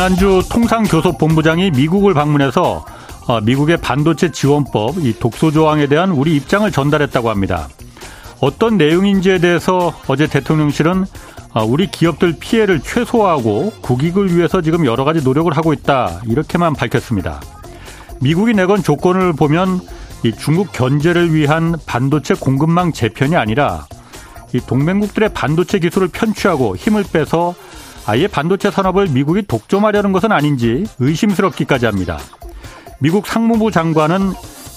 지난주 통상교섭본부장이 미국을 방문해서 어, 미국의 반도체 지원법, 이 독소 조항에 대한 우리 입장을 전달했다고 합니다. 어떤 내용인지에 대해서 어제 대통령실은 어, 우리 기업들 피해를 최소화하고 국익을 위해서 지금 여러 가지 노력을 하고 있다 이렇게만 밝혔습니다. 미국이 내건 조건을 보면 이 중국 견제를 위한 반도체 공급망 재편이 아니라 이 동맹국들의 반도체 기술을 편취하고 힘을 빼서 아예 반도체 산업을 미국이 독점하려는 것은 아닌지 의심스럽기까지 합니다. 미국 상무부 장관은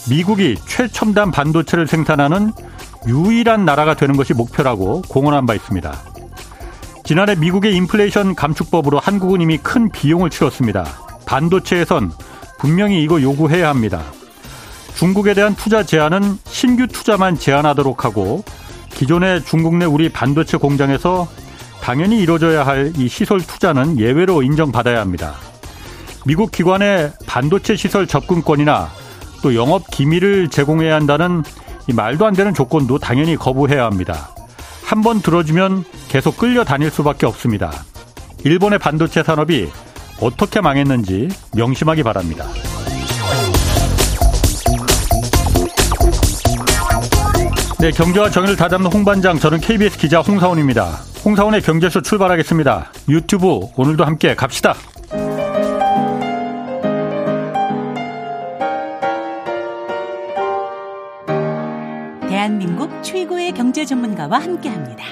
미국이 최첨단 반도체를 생산하는 유일한 나라가 되는 것이 목표라고 공언한 바 있습니다. 지난해 미국의 인플레이션 감축법으로 한국은 이미 큰 비용을 치렀습니다. 반도체에선 분명히 이거 요구해야 합니다. 중국에 대한 투자 제한은 신규 투자만 제한하도록 하고 기존의 중국 내 우리 반도체 공장에서 당연히 이루어져야 할 이 시설 투자는 예외로 인정받아야 합니다. 미국 기관의 반도체 시설 접근권이나 또 영업 기밀을 제공해야 한다는 말도 안 되는 조건도 당연히 거부해야 합니다. 한 번 들어주면 계속 끌려다닐 수밖에 없습니다. 일본의 반도체 산업이 어떻게 망했는지 명심하기 바랍니다. 네, 경제와 정의를 다잡는 홍반장, 저는 KBS 기자 홍사원입니다. 홍사원의 경제쇼 출발하겠습니다. 유튜브 오늘도 함께 갑시다. 대한민국 최고의 경제 전문가와 함께 합니다.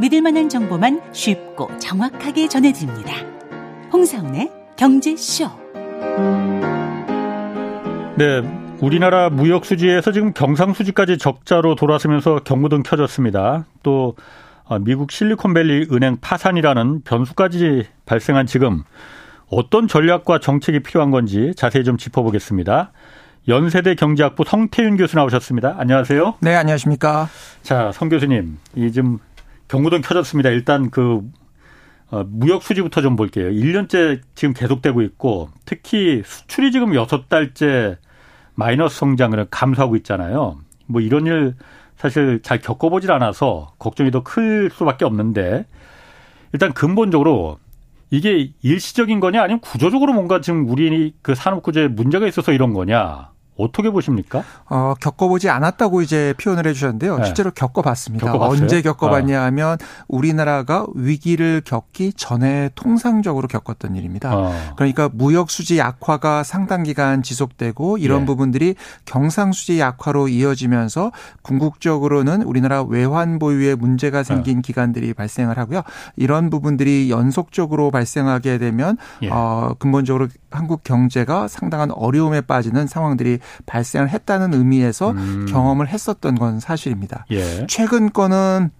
믿을 만한 정보만 쉽고 정확하게 전해드립니다. 홍사원의 경제쇼. 네, 우리나라 무역 수지에서 지금 경상 수지까지 적자로 돌아서면서 경고등 켜졌습니다. 또 어, 미국 실리콘밸리 은행 파산이라는 변수까지 발생한 지금 어떤 전략과 정책이 필요한 건지 자세히 좀 짚어보겠습니다. 연세대 경제학부 성태윤 교수 나오셨습니다. 안녕하세요. 네, 안녕하십니까. 자, 성 교수님, 이 지금 경고등 켜졌습니다. 일단 그 어, 무역 수지부터 좀 볼게요. 1년째 지금 계속되고 있고 특히 수출이 지금 6달째 마이너스 성장을 감소하고 있잖아요. 뭐 이런 일 사실 잘 겪어보질 않아서 걱정이 더 클 수밖에 없는데 일단 근본적으로 이게 일시적인 거냐 아니면 구조적으로 뭔가 지금 우리 그 산업 구조에 문제가 있어서 이런 거냐 어떻게 보십니까? 어, 겪어보지 않았다고 이제 표현을 해주셨는데요. 네. 실제로 겪어봤습니다. 겪어봤어요? 언제 겪어봤냐 어. 하면 우리나라가 위기를 겪기 전에 통상적으로 겪었던 일입니다. 어. 그러니까 무역 수지 약화가 상당 기간 지속되고 이런 예. 부분들이 경상 수지 약화로 이어지면서 궁극적으로는 우리나라 외환 보유에 문제가 생긴 어. 기간들이 발생을 하고요. 이런 부분들이 연속적으로 발생하게 되면 예. 어, 근본적으로 한국 경제가 상당한 어려움에 빠지는 상황들이 발생을 했다는 의미에서 음. 경험을 했었던 건 사실입니다. 예. 최근 거는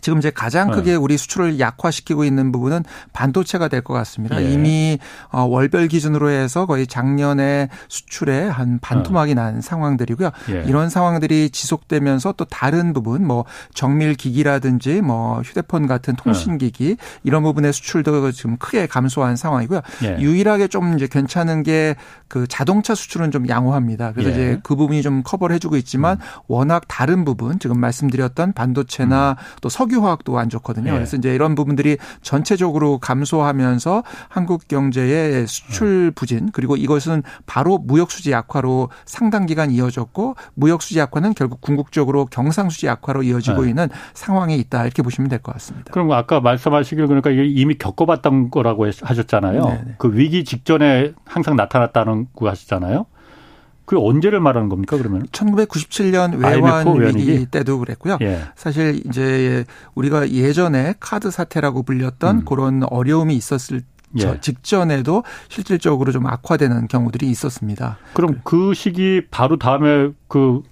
지금 이제 가장 네. 크게 우리 수출을 약화시키고 있는 부분은 반도체가 될 것 같습니다. 예. 이미 어, 월별 기준으로 해서 거의 작년에 수출에 한 반토막이 난 상황들이고요. 예. 이런 상황들이 지속되면서 또 다른 부분 뭐 정밀 기기라든지 뭐 휴대폰 같은 통신 기기 이런 부분의 수출도 지금 크게 감소한 상황이고요. 예. 유일하게 좀 이제 괜찮은 게 그 자동차 수출은 좀 양호합니다. 그래서 예. 이제 그 부분이 좀 커버를 해주고 있지만 음. 워낙 다른 부분 지금 말씀드렸던 반도체나 음. 또 석유화학도 안 좋거든요. 네. 그래서 이제 이런 부분들이 전체적으로 감소하면서 한국 경제의 수출 네. 부진 그리고 이것은 바로 무역 수지 약화로 상당 기간 이어졌고 무역 수지 약화는 결국 궁극적으로 경상 수지 약화로 이어지고 네. 있는 상황에 있다 이렇게 보시면 될 것 같습니다. 그럼 아까 말씀하시길 그러니까 이미 겪어봤던 거라고 하셨잖아요. 네네. 네. 그 위기 직전에 항상 나타났다는 거 하셨잖아요. 그 언제를 말하는 겁니까 그러면? 1997년 외환 위기 때도 그랬고요. 예. 사실 이제 우리가 예전에 카드 사태라고 불렸던 음. 그런 어려움이 있었을 예. 직전에도 실질적으로 좀 악화되는 경우들이 있었습니다. 그럼 그 시기 바로 다음에 그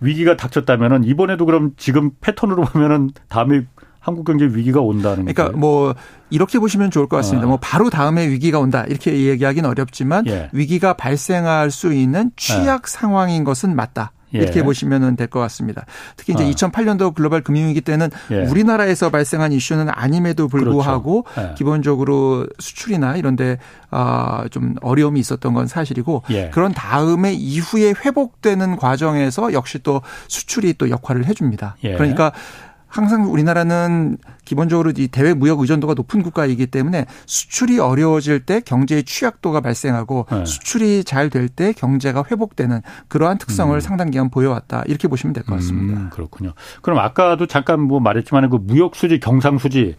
위기가 닥쳤다면은 이번에도 그럼 지금 패턴으로 보면은 다음에 한국 경제 위기가 온다는 거죠. 그러니까 뭐 이렇게 보시면 좋을 것 같습니다. 어. 뭐 바로 다음에 위기가 온다 이렇게 얘기하기는 어렵지만 예. 위기가 발생할 수 있는 취약 예. 상황인 것은 맞다. 이렇게 예. 보시면 될 것 같습니다. 특히 이제 어. 2008년도 글로벌 금융위기 때는 예. 우리나라에서 발생한 이슈는 아님에도 불구하고 그렇죠. 예. 기본적으로 수출이나 이런데 아, 좀 어려움이 있었던 건 사실이고 예. 그런 다음에 이후에 회복되는 과정에서 역시 또 수출이 또 역할을 해줍니다. 예. 그러니까 항상 우리나라는 기본적으로 이 대외 무역 의존도가 높은 국가이기 때문에 수출이 어려워질 때 경제의 취약도가 발생하고 네. 수출이 잘 될 때 경제가 회복되는 그러한 특성을 음. 상당 기간 보여왔다 이렇게 보시면 될 것 같습니다. 음, 그렇군요. 그럼 아까도 잠깐 뭐 말했지만 그 무역 수지 경상 수지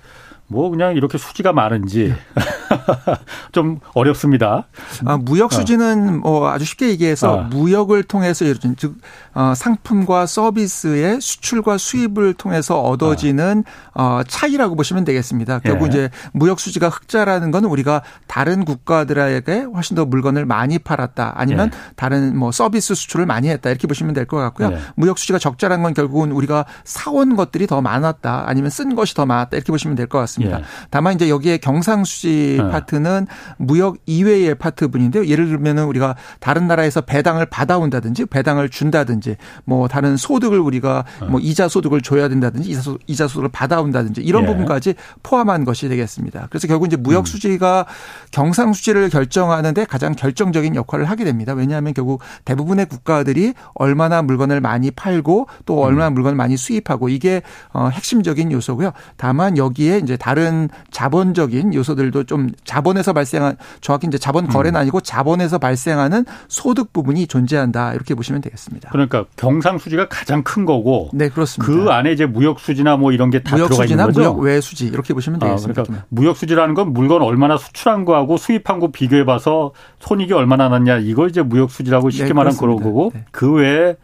뭐 그냥 이렇게 수지가 많은지 좀 어렵습니다. 아, 무역 어. 수지는 어. 뭐 아주 쉽게 얘기해서 어. 무역을 통해서 즉 어, 상품과 서비스의 수출과 수입을 통해서 얻어지는 어, 차이라고 보시면 되겠습니다. 결국 예. 이제 무역 수지가 흑자라는 건 우리가 다른 국가들에게 훨씬 더 물건을 많이 팔았다 아니면 예. 다른 뭐 서비스 수출을 많이 했다 이렇게 보시면 될 것 같고요. 예. 무역 수지가 적자라는 건 결국은 우리가 사온 것들이 더 많았다 아니면 쓴 것이 더 많았다 이렇게 보시면 될 것 같습니다. 예. 다만 이제 여기에 경상수지 예. 파트는 무역 이외의 파트분인데요. 예를 들면은 우리가 다른 나라에서 배당을 받아온다든지 배당을 준다든지 뭐 다른 소득을 우리가 예. 뭐 이자 소득을 줘야 된다든지 이자, 소득, 이자 소득을 받아온다든지 이런 예. 부분까지 포함한 것이 되겠습니다. 그래서 결국 이제 무역 음. 수지가 경상 수지를 결정하는데 가장 결정적인 역할을 하게 됩니다. 왜냐하면 결국 대부분의 국가들이 얼마나 물건을 많이 팔고 또 얼마나 음. 물건을 많이 수입하고 이게 어 핵심적인 요소고요. 다만 여기에 이제 다른 자본적인 요소들도 좀 자본에서 발생한 정확히 이제 자본 거래는 음. 아니고 자본에서 발생하는 소득 부분이 존재한다 이렇게 보시면 되겠습니다. 그러니까 경상 수지가 가장 큰 거고 네 그렇습니다. 그 안에 이제 무역 수지나 뭐 이런 게 다 들어가 있는 거죠. 무역 외 수지 이렇게 보시면 아, 되겠습니다. 아, 그러니까 무역 수지라는 건 물건 얼마나 수출한 거하고 수입한 거 비교해 봐서 손익이 얼마나 났냐 이걸 이제 무역 수지라고 쉽게 네, 말하는 그런 거고 네. 그 외에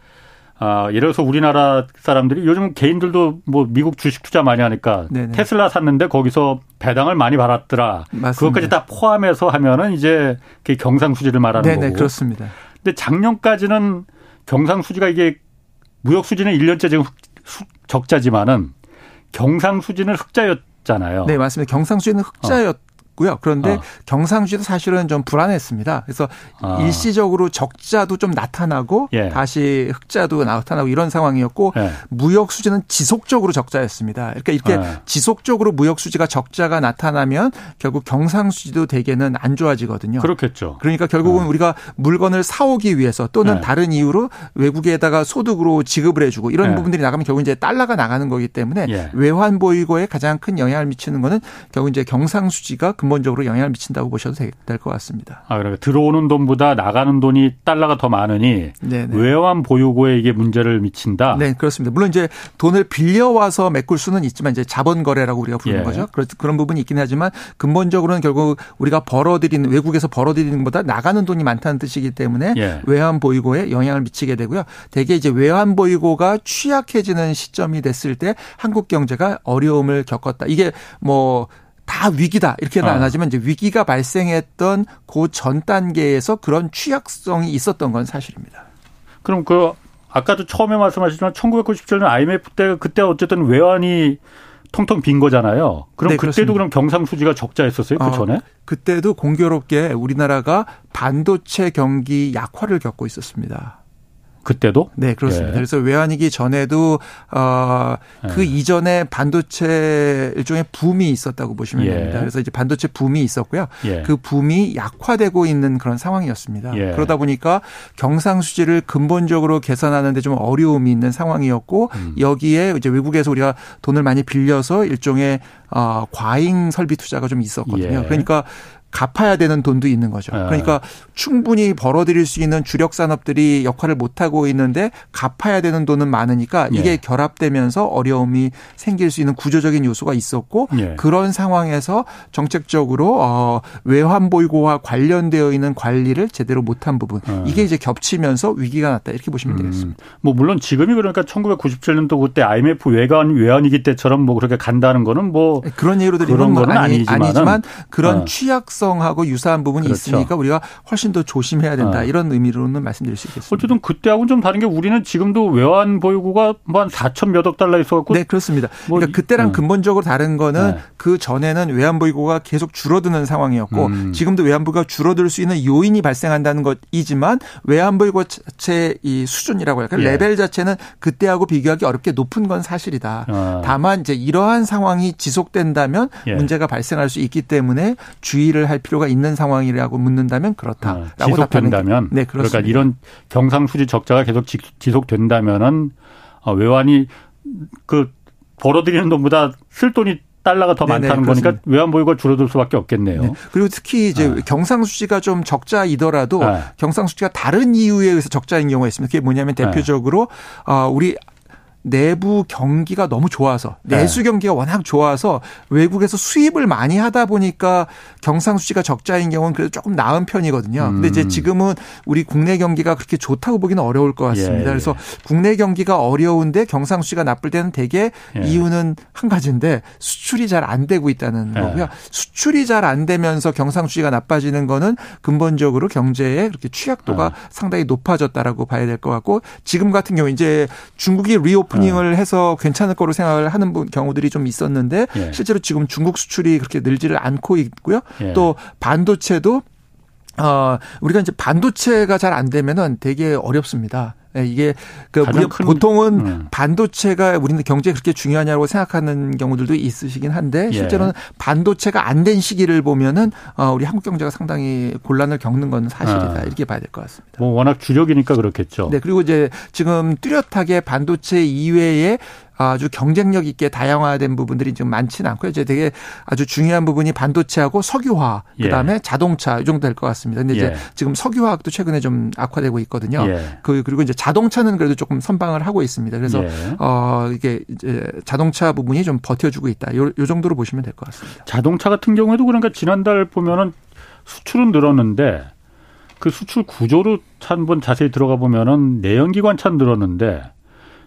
아, 예를 들어서 우리나라 사람들이 요즘 개인들도 뭐 미국 주식 투자 많이 하니까 네네. 테슬라 샀는데 거기서 배당을 많이 받았더라. 맞습니다. 그것까지 다 포함해서 하면은 이제 그 경상수지를 말하는 네네, 거고. 그렇습니다. 근데 작년까지는 경상수지가 이게 무역수지는 1년째 지금 적자지만은 경상수지는 흑자였잖아요. 네, 맞습니다. 경상수지는 흑자였 어. 고요 그런데 어. 경상주도 사실은 좀 불안했습니다. 그래서 어. 일시적으로 적자도 좀 나타나고 예. 다시 흑자도 나타나고 이런 상황이었고 예. 무역 수지는 지속적으로 적자였습니다. 그러니까 이렇게 예. 지속적으로 무역 수지가 적자가 나타나면 결국 경상 수지도 대개는 안 좋아지거든요. 그렇겠죠. 그러니까 결국은 어. 우리가 물건을 사오기 위해서 또는 예. 다른 이유로 외국에다가 소득으로 지급을 해주고 이런 예. 부분들이 나가면 결국 이제 달러가 나가는 거기 때문에 예. 외환 보유고에 가장 큰 영향을 미치는 거는 결국 이제 경상 수지가 근본적으로 영향을 미친다고 보셔도 될 것 같습니다. 아, 그러니까 들어오는 돈보다 나가는 돈이 달러가 더 많으니 네네. 외환 보유고에 이게 문제를 미친다. 네, 그렇습니다. 물론 이제 돈을 빌려와서 메꿀 수는 있지만 이제 자본 거래라고 우리가 부르는 예. 거죠. 그런 부분이 있긴 하지만 근본적으로는 결국 우리가 벌어들이는 외국에서 벌어들이는 것보다 나가는 돈이 많다는 뜻이기 때문에 예. 외환 보유고에 영향을 미치게 되고요. 대개 이제 외환 보유고가 취약해지는 시점이 됐을 때 한국 경제가 어려움을 겪었다. 이게 뭐 다 위기다 이렇게는 어. 안 하지만 이제 위기가 발생했던 그 전 단계에서 그런 취약성이 있었던 건 사실입니다. 그럼 그 아까도 처음에 말씀하셨지만 1997년 IMF 때 그때 어쨌든 외환이 통통 빈 거잖아요. 그럼 네, 그때도 그렇습니다. 그럼 경상수지가 적자했었어요? 그 어, 전에? 어, 그때도 공교롭게 우리나라가 반도체 경기 약화를 겪고 있었습니다. 그때도? 네, 그렇습니다. 예. 그래서 외환위기 전에도 어그 예. 이전에 반도체 일종의 붐이 있었다고 보시면 예. 됩니다. 그래서 이제 반도체 붐이 있었고요. 예. 그 붐이 약화되고 있는 그런 상황이었습니다. 예. 그러다 보니까 경상수지를 근본적으로 개선하는데 좀 어려움이 있는 상황이었고 음. 여기에 이제 외국에서 우리가 돈을 많이 빌려서 일종의 어 과잉 설비 투자가 좀 있었거든요. 예. 그러니까 갚아야 되는 돈도 있는 거죠. 네. 그러니까 충분히 벌어들일 수 있는 주력 산업들이 역할을 못 하고 있는데 갚아야 되는 돈은 많으니까 이게 예. 결합되면서 어려움이 생길 수 있는 구조적인 요소가 있었고 예. 그런 상황에서 정책적으로 어 외환 보유고와 관련되어 있는 관리를 제대로 못한 부분 예. 이게 이제 겹치면서 위기가 났다 이렇게 보시면 음. 되겠습니다. 뭐 물론 지금이 그러니까 1997년도 그때 IMF 외환 외환위기 때처럼 뭐 그렇게 간다는 거는 뭐 그런 예로 들면 건 아니, 아니지만 그런 어. 취약 특성하고 유사한 부분이 그렇죠. 있으니까 우리가 훨씬 더 조심해야 된다. 어. 이런 의미로는 말씀드릴 수 있겠습니다. 어쨌든 그때하고는 좀 다른 게 우리는 지금도 외환 보유고가 뭐한 4천 몇억 달러 있어갖고. 네, 그렇습니다. 뭐 그러니까 그때랑 음. 근본적으로 다른 거는 네. 그 전에는 외환 보유고가 계속 줄어드는 상황이었고 음. 지금도 외환 보유가 줄어들 수 있는 요인이 발생한다는 것이지만 외환 보유고 자체 이 수준이라고 할까요? 예. 레벨 자체는 그때하고 비교하기 어렵게 높은 건 사실이다. 어. 다만 이제 이러한 상황이 지속된다면 예. 문제가 발생할 수 있기 때문에 주의를 할 필요가 있는 상황이라고 묻는다면 그렇다라고 어, 지속된다면 네, 그러니까 이런 경상수지 적자가 계속 지속된다면은 어, 외환이 그 벌어들이는 돈보다 쓸 돈이 달러가 더 네네, 많다는 그렇습니다. 거니까 외환 보유가 줄어들 수밖에 없겠네요. 네. 그리고 특히 이제 네. 경상수지가 좀 적자이더라도 네. 경상수지가 다른 이유에 의해서 적자인 경우가 있습니다. 그게 뭐냐면 네. 대표적으로 어 우리 내부 경기가 너무 좋아서 네. 내수 경기가 워낙 좋아서 외국에서 수입을 많이 하다 보니까 경상수지가 적자인 경우는 그래도 조금 나은 편이거든요. 음. 근데 이제 음. 지금은 우리 국내 경기가 그렇게 좋다고 보기는 어려울 것 같습니다. 예. 그래서 국내 경기가 어려운데 경상수지가 나쁠 때는 대개 예. 이유는 한 가지인데 수출이 잘 안 되고 있다는 예. 거고요. 수출이 잘 안 되면서 경상수지가 나빠지는 거는 근본적으로 경제의 그렇게 취약도가 아. 상당히 높아졌다라고 봐야 될 것 같고 지금 같은 경우 이제 중국이 리오 오프닝을 어. 해서 괜찮을 거로 생각을 하는 경우들이 좀 있었는데 예. 실제로 지금 중국 수출이 그렇게 늘지를 않고 있고요. 예. 또 반도체도 어, 우리가 이제 반도체가 잘 안 되면은 되게 어렵습니다. 예, 이게 그 우리 보통은 음. 반도체가 우리는 경제에 그렇게 중요하냐고 생각하는 경우들도 있으시긴 한데 예. 실제로는 예. 반도체가 안 된 시기를 보면은 어 우리 한국 경제가 상당히 곤란을 겪는 건 사실이다 아. 이렇게 봐야 될 것 같습니다. 뭐 워낙 주력이니까 그렇겠죠. 네 그리고 이제 지금 뚜렷하게 반도체 이외에 아주 경쟁력 있게 다양화된 부분들이 좀 많지는 않고요. 이제 되게 아주 중요한 부분이 반도체하고 석유화, 예. 그다음에 자동차 이 정도 될 것 같습니다. 근데 이제 예. 지금 석유화학도 최근에 좀 악화되고 있거든요. 예. 그 그리고 이제 자동차는 그래도 조금 선방을 하고 있습니다. 그래서 예. 어 이게 이제 자동차 부분이 좀 버텨주고 있다. 요, 요 정도로 보시면 될 것 같습니다. 자동차 같은 경우에도 그러니까 지난달 보면은 수출은 늘었는데 그 수출 구조로 한번 자세히 들어가 보면은 내연기관차 늘었는데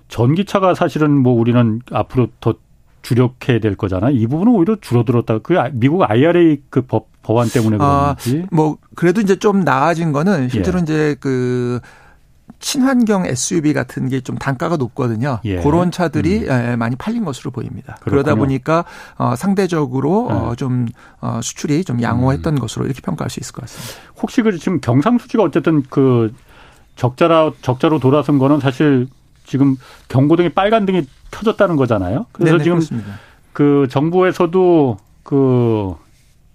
전기차가 사실은 뭐 우리는 앞으로 더 주력해야 될 거잖아. 이 부분은 오히려 줄어들었다. 그 미국 IRA 그 법, 법안 때문에 그런지. 아, 뭐 그래도 이제 좀 나아진 거는 실제로 예. 이제 그 친환경 SUV 같은 게 좀 단가가 높거든요. 예. 그런 차들이 음. 예, 많이 팔린 것으로 보입니다. 그렇군요. 그러다 보니까 어, 상대적으로 네. 어, 좀 어, 수출이 좀 양호했던 음. 것으로 이렇게 평가할 수 있을 것 같습니다. 혹시 그 지금 경상수지가 어쨌든 그 적자라 적자로 돌아선 거는 사실 지금 경고등이 빨간 등이 켜졌다는 거잖아요. 그래서 네네, 지금 그렇습니다. 그 정부에서도 그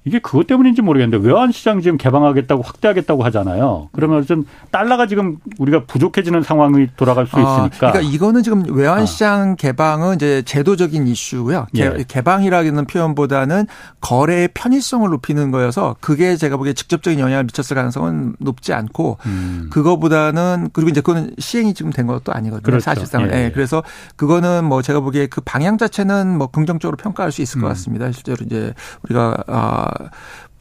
이게 그것 때문인지 모르겠는데 외환시장 지금 개방하겠다고 확대하겠다고 하잖아요. 그러면 좀 달러가 지금 우리가 부족해지는 상황이 돌아갈 수 아, 있으니까. 아, 그러니까 이거는 지금 외환시장 아. 개방은 이제 제도적인 이슈고요. 예. 개방이라는 표현보다는 거래의 편의성을 높이는 거여서 그게 제가 보기에 직접적인 영향을 미쳤을 가능성은 높지 않고 음. 그거보다는 그리고 이제 그거는 시행이 지금 된 것도 아니거든요. 그렇죠. 사실상. 예. 예. 그래서 그거는 뭐 제가 보기에 그 방향 자체는 뭐 긍정적으로 평가할 수 있을 것 음. 같습니다. 실제로 이제 우리가 아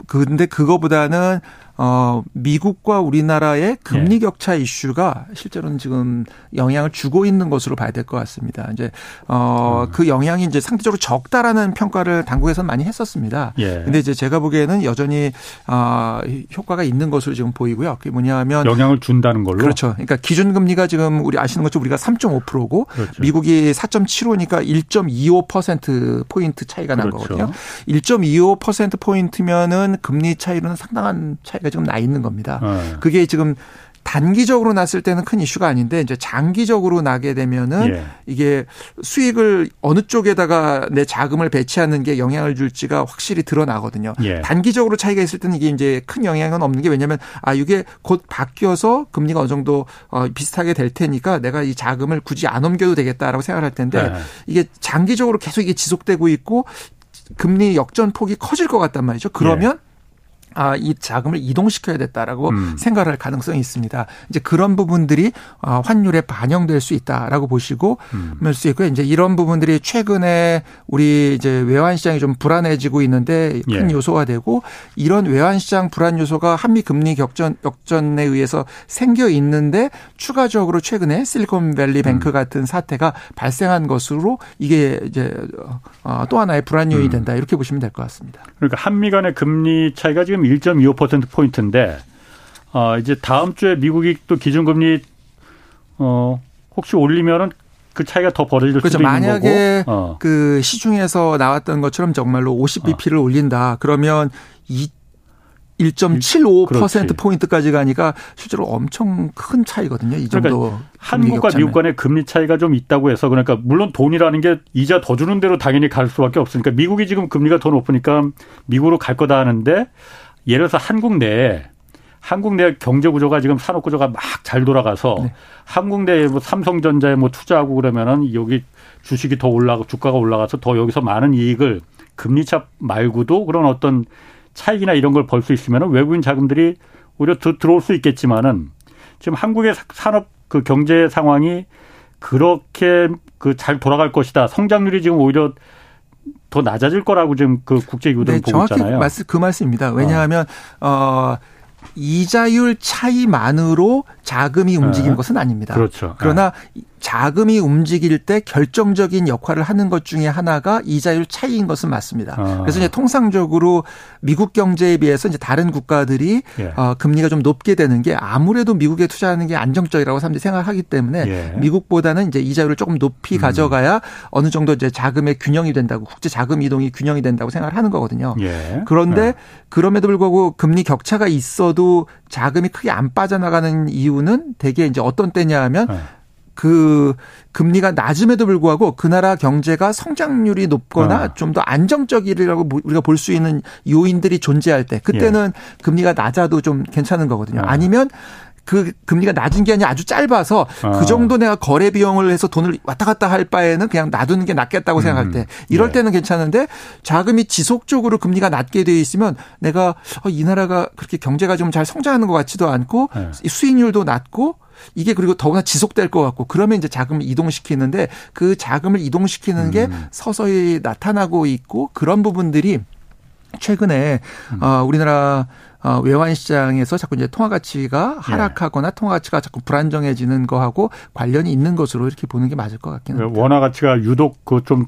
근데 그거보다는 어, 미국과 우리나라의 금리 네. 격차 이슈가 실제로는 지금 영향을 주고 있는 것으로 봐야 될 것 같습니다. 이제 어, 음. 그 영향이 이제 상대적으로 적다라는 평가를 당국에서는 많이 했었습니다. 예. 근데 이제 제가 보기에는 여전히 어, 효과가 있는 것으로 지금 보이고요. 그게 뭐냐면 영향을 준다는 걸로. 그렇죠. 그러니까 기준 금리가 지금 우리 아시는 것처럼 우리가 3.5%고 그렇죠. 미국이 4.75니까 1.25% 포인트 차이가 난 그렇죠. 거거든요. 1.25% 포인트면은 금리 차이로는 상당한 차이가 지금 나 있는 겁니다. 네. 그게 지금 단기적으로 났을 때는 큰 이슈가 아닌데 이제 장기적으로 나게 되면은 예. 이게 수익을 어느 쪽에다가 내 자금을 배치하는 게 영향을 줄지가 확실히 드러나거든요. 예. 단기적으로 차이가 있을 때는 이게 이제 큰 영향은 없는 게 왜냐하면 아 이게 곧 바뀌어서 금리가 어느 정도 어 비슷하게 될 테니까 내가 이 자금을 굳이 안 옮겨도 되겠다라고 생각할 텐데 예. 이게 장기적으로 계속 이게 지속되고 있고 금리 역전 폭이 커질 것 같단 말이죠. 그러면 예. 아, 이 자금을 이동시켜야 됐다라고 음. 생각할 가능성이 있습니다. 이제 그런 부분들이 어, 환율에 반영될 수 있다라고 보시고 음. 수 있고요. 이제 이런 부분들이 최근에 우리 이제 외환 시장이 좀 불안해지고 있는데 큰 예. 요소가 되고 이런 외환 시장 불안 요소가 한미 금리 격전 역전에 의해서 생겨 있는데 추가적으로 최근에 실리콘밸리 뱅크 음. 같은 사태가 발생한 것으로 이게 이제 어, 또 하나의 불안 요인이 음. 된다 이렇게 보시면 될 것 같습니다. 그러니까 한미 간의 금리 차이가 지금 1.25% 포인트인데 어 이제 다음 주에 미국이 또 기준금리 어 혹시 올리면은 그 차이가 더 벌어질 그렇죠. 수도 있는 거고. 만약에 어. 그 시중에서 나왔던 것처럼 정말로 50bp를 어. 올린다. 그러면 2 1.75% 포인트까지 가니까 실제로 엄청 큰 차이거든요. 이 정도. 그러니까 한국과 미국 간의 금리 차이가 좀 있다고 해서 그러니까 물론 돈이라는 게 이자 더 주는 대로 당연히 갈 수밖에 없으니까 미국이 지금 금리가 더 높으니까 미국으로 갈 거다 하는데 예를 들어서 한국 내에 한국 내 경제 구조가 지금 산업 구조가 막 잘 돌아가서 네. 한국 내에 뭐 삼성전자에 뭐 투자하고 그러면은 여기 주식이 더 올라가 주가가 올라가서 더 여기서 많은 이익을 금리차 말고도 그런 어떤 차익이나 이런 걸 벌 수 있으면 외국인 자금들이 오히려 더 들어올 수 있겠지만은 지금 한국의 산업 그 경제 상황이 그렇게 그 잘 돌아갈 것이다. 성장률이 지금 오히려 더 낮아질 거라고 지금 그 국제 기구들은 네, 보고 있잖아요. 말씀 그 말씀입니다. 왜냐하면 어, 어 이자율 차이만으로 자금이 움직이는 네. 것은 아닙니다. 그렇죠. 그러나 네. 자금이 움직일 때 결정적인 역할을 하는 것 중에 하나가 이자율 차이인 것은 맞습니다. 아. 그래서 이제 통상적으로 미국 경제에 비해서 이제 다른 국가들이 예. 어, 금리가 좀 높게 되는 게 아무래도 미국에 투자하는 게 안정적이라고 사람들이 생각하기 때문에 예. 미국보다는 이제 이자율을 조금 높이 음. 가져가야 어느 정도 이제 자금의 균형이 된다고 국제 자금 이동이 균형이 된다고 생각을 하는 거거든요. 예. 그런데 예. 그럼에도 불구하고 금리 격차가 있어도 자금이 크게 안 빠져나가는 이유는 대개 이제 어떤 때냐 하면 예. 그 금리가 낮음에도 불구하고 그 나라 경제가 성장률이 높거나 어. 좀더 안정적이라고 우리가 볼 수 있는 요인들이 존재할 때 그때는 예. 금리가 낮아도 좀 괜찮은 거거든요. 어. 아니면 그 금리가 낮은 게 아니라 아주 짧아서 어. 그 정도 내가 거래 비용을 해서 돈을 왔다 갔다 할 바에는 그냥 놔두는 게 낫겠다고 음. 생각할 때 이럴 예. 때는 괜찮은데 자금이 지속적으로 금리가 낮게 돼 있으면 내가 어, 이 나라가 그렇게 경제가 좀 잘 성장하는 것 같지도 않고 예. 수익률도 낮고 이게 그리고 더구나 지속될 것 같고 그러면 이제 자금을 이동시키는데 그 자금을 이동시키는 음. 게 서서히 나타나고 있고 그런 부분들이 최근에 음. 어 우리나라 어, 외환 시장에서 자꾸 이제 통화 가치가 네. 하락하거나 네. 통화 가치가 자꾸 불안정해지는 거하고 관련이 있는 것으로 이렇게 보는 게 맞을 것 같긴 합니다. 원화 가치가 유독 그 좀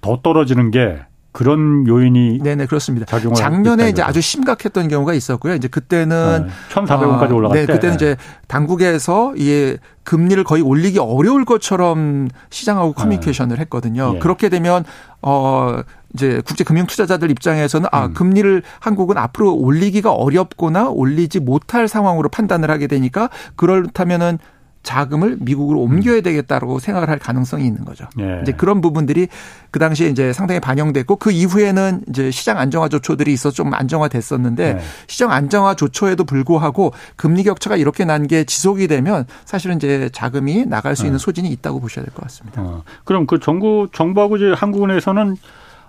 더 떨어지는 게 그런 요인이 네네 그렇습니다. 작년에 이제 아주 심각했던 경우가 있었고요. 이제 그때는 네, 1,400원까지 올라갔 네, 그때는 이제 당국에서 이 금리를 거의 올리기 어려울 것처럼 시장하고 네. 커뮤니케이션을 했거든요. 네. 그렇게 되면 어 이제 국제 금융 투자자들 입장에서는 아 음. 금리를 한국은 앞으로 올리기가 어렵거나 올리지 못할 상황으로 판단을 하게 되니까 그렇다면은 자금을 미국으로 옮겨야 음. 되겠다라고 생각을 할 가능성이 있는 거죠. 예. 이제 그런 부분들이 그 당시에 이제 상당히 반영됐고 그 이후에는 이제 시장 안정화 조처들이 있어 좀 안정화됐었는데 예. 시장 안정화 조처에도 불구하고 금리 격차가 이렇게 난 게 지속이 되면 사실은 이제 자금이 나갈 수 있는 예. 소진이 있다고 보셔야 될 것 같습니다. 어. 그럼 그 정부 정부하고 이제 한국은행에서는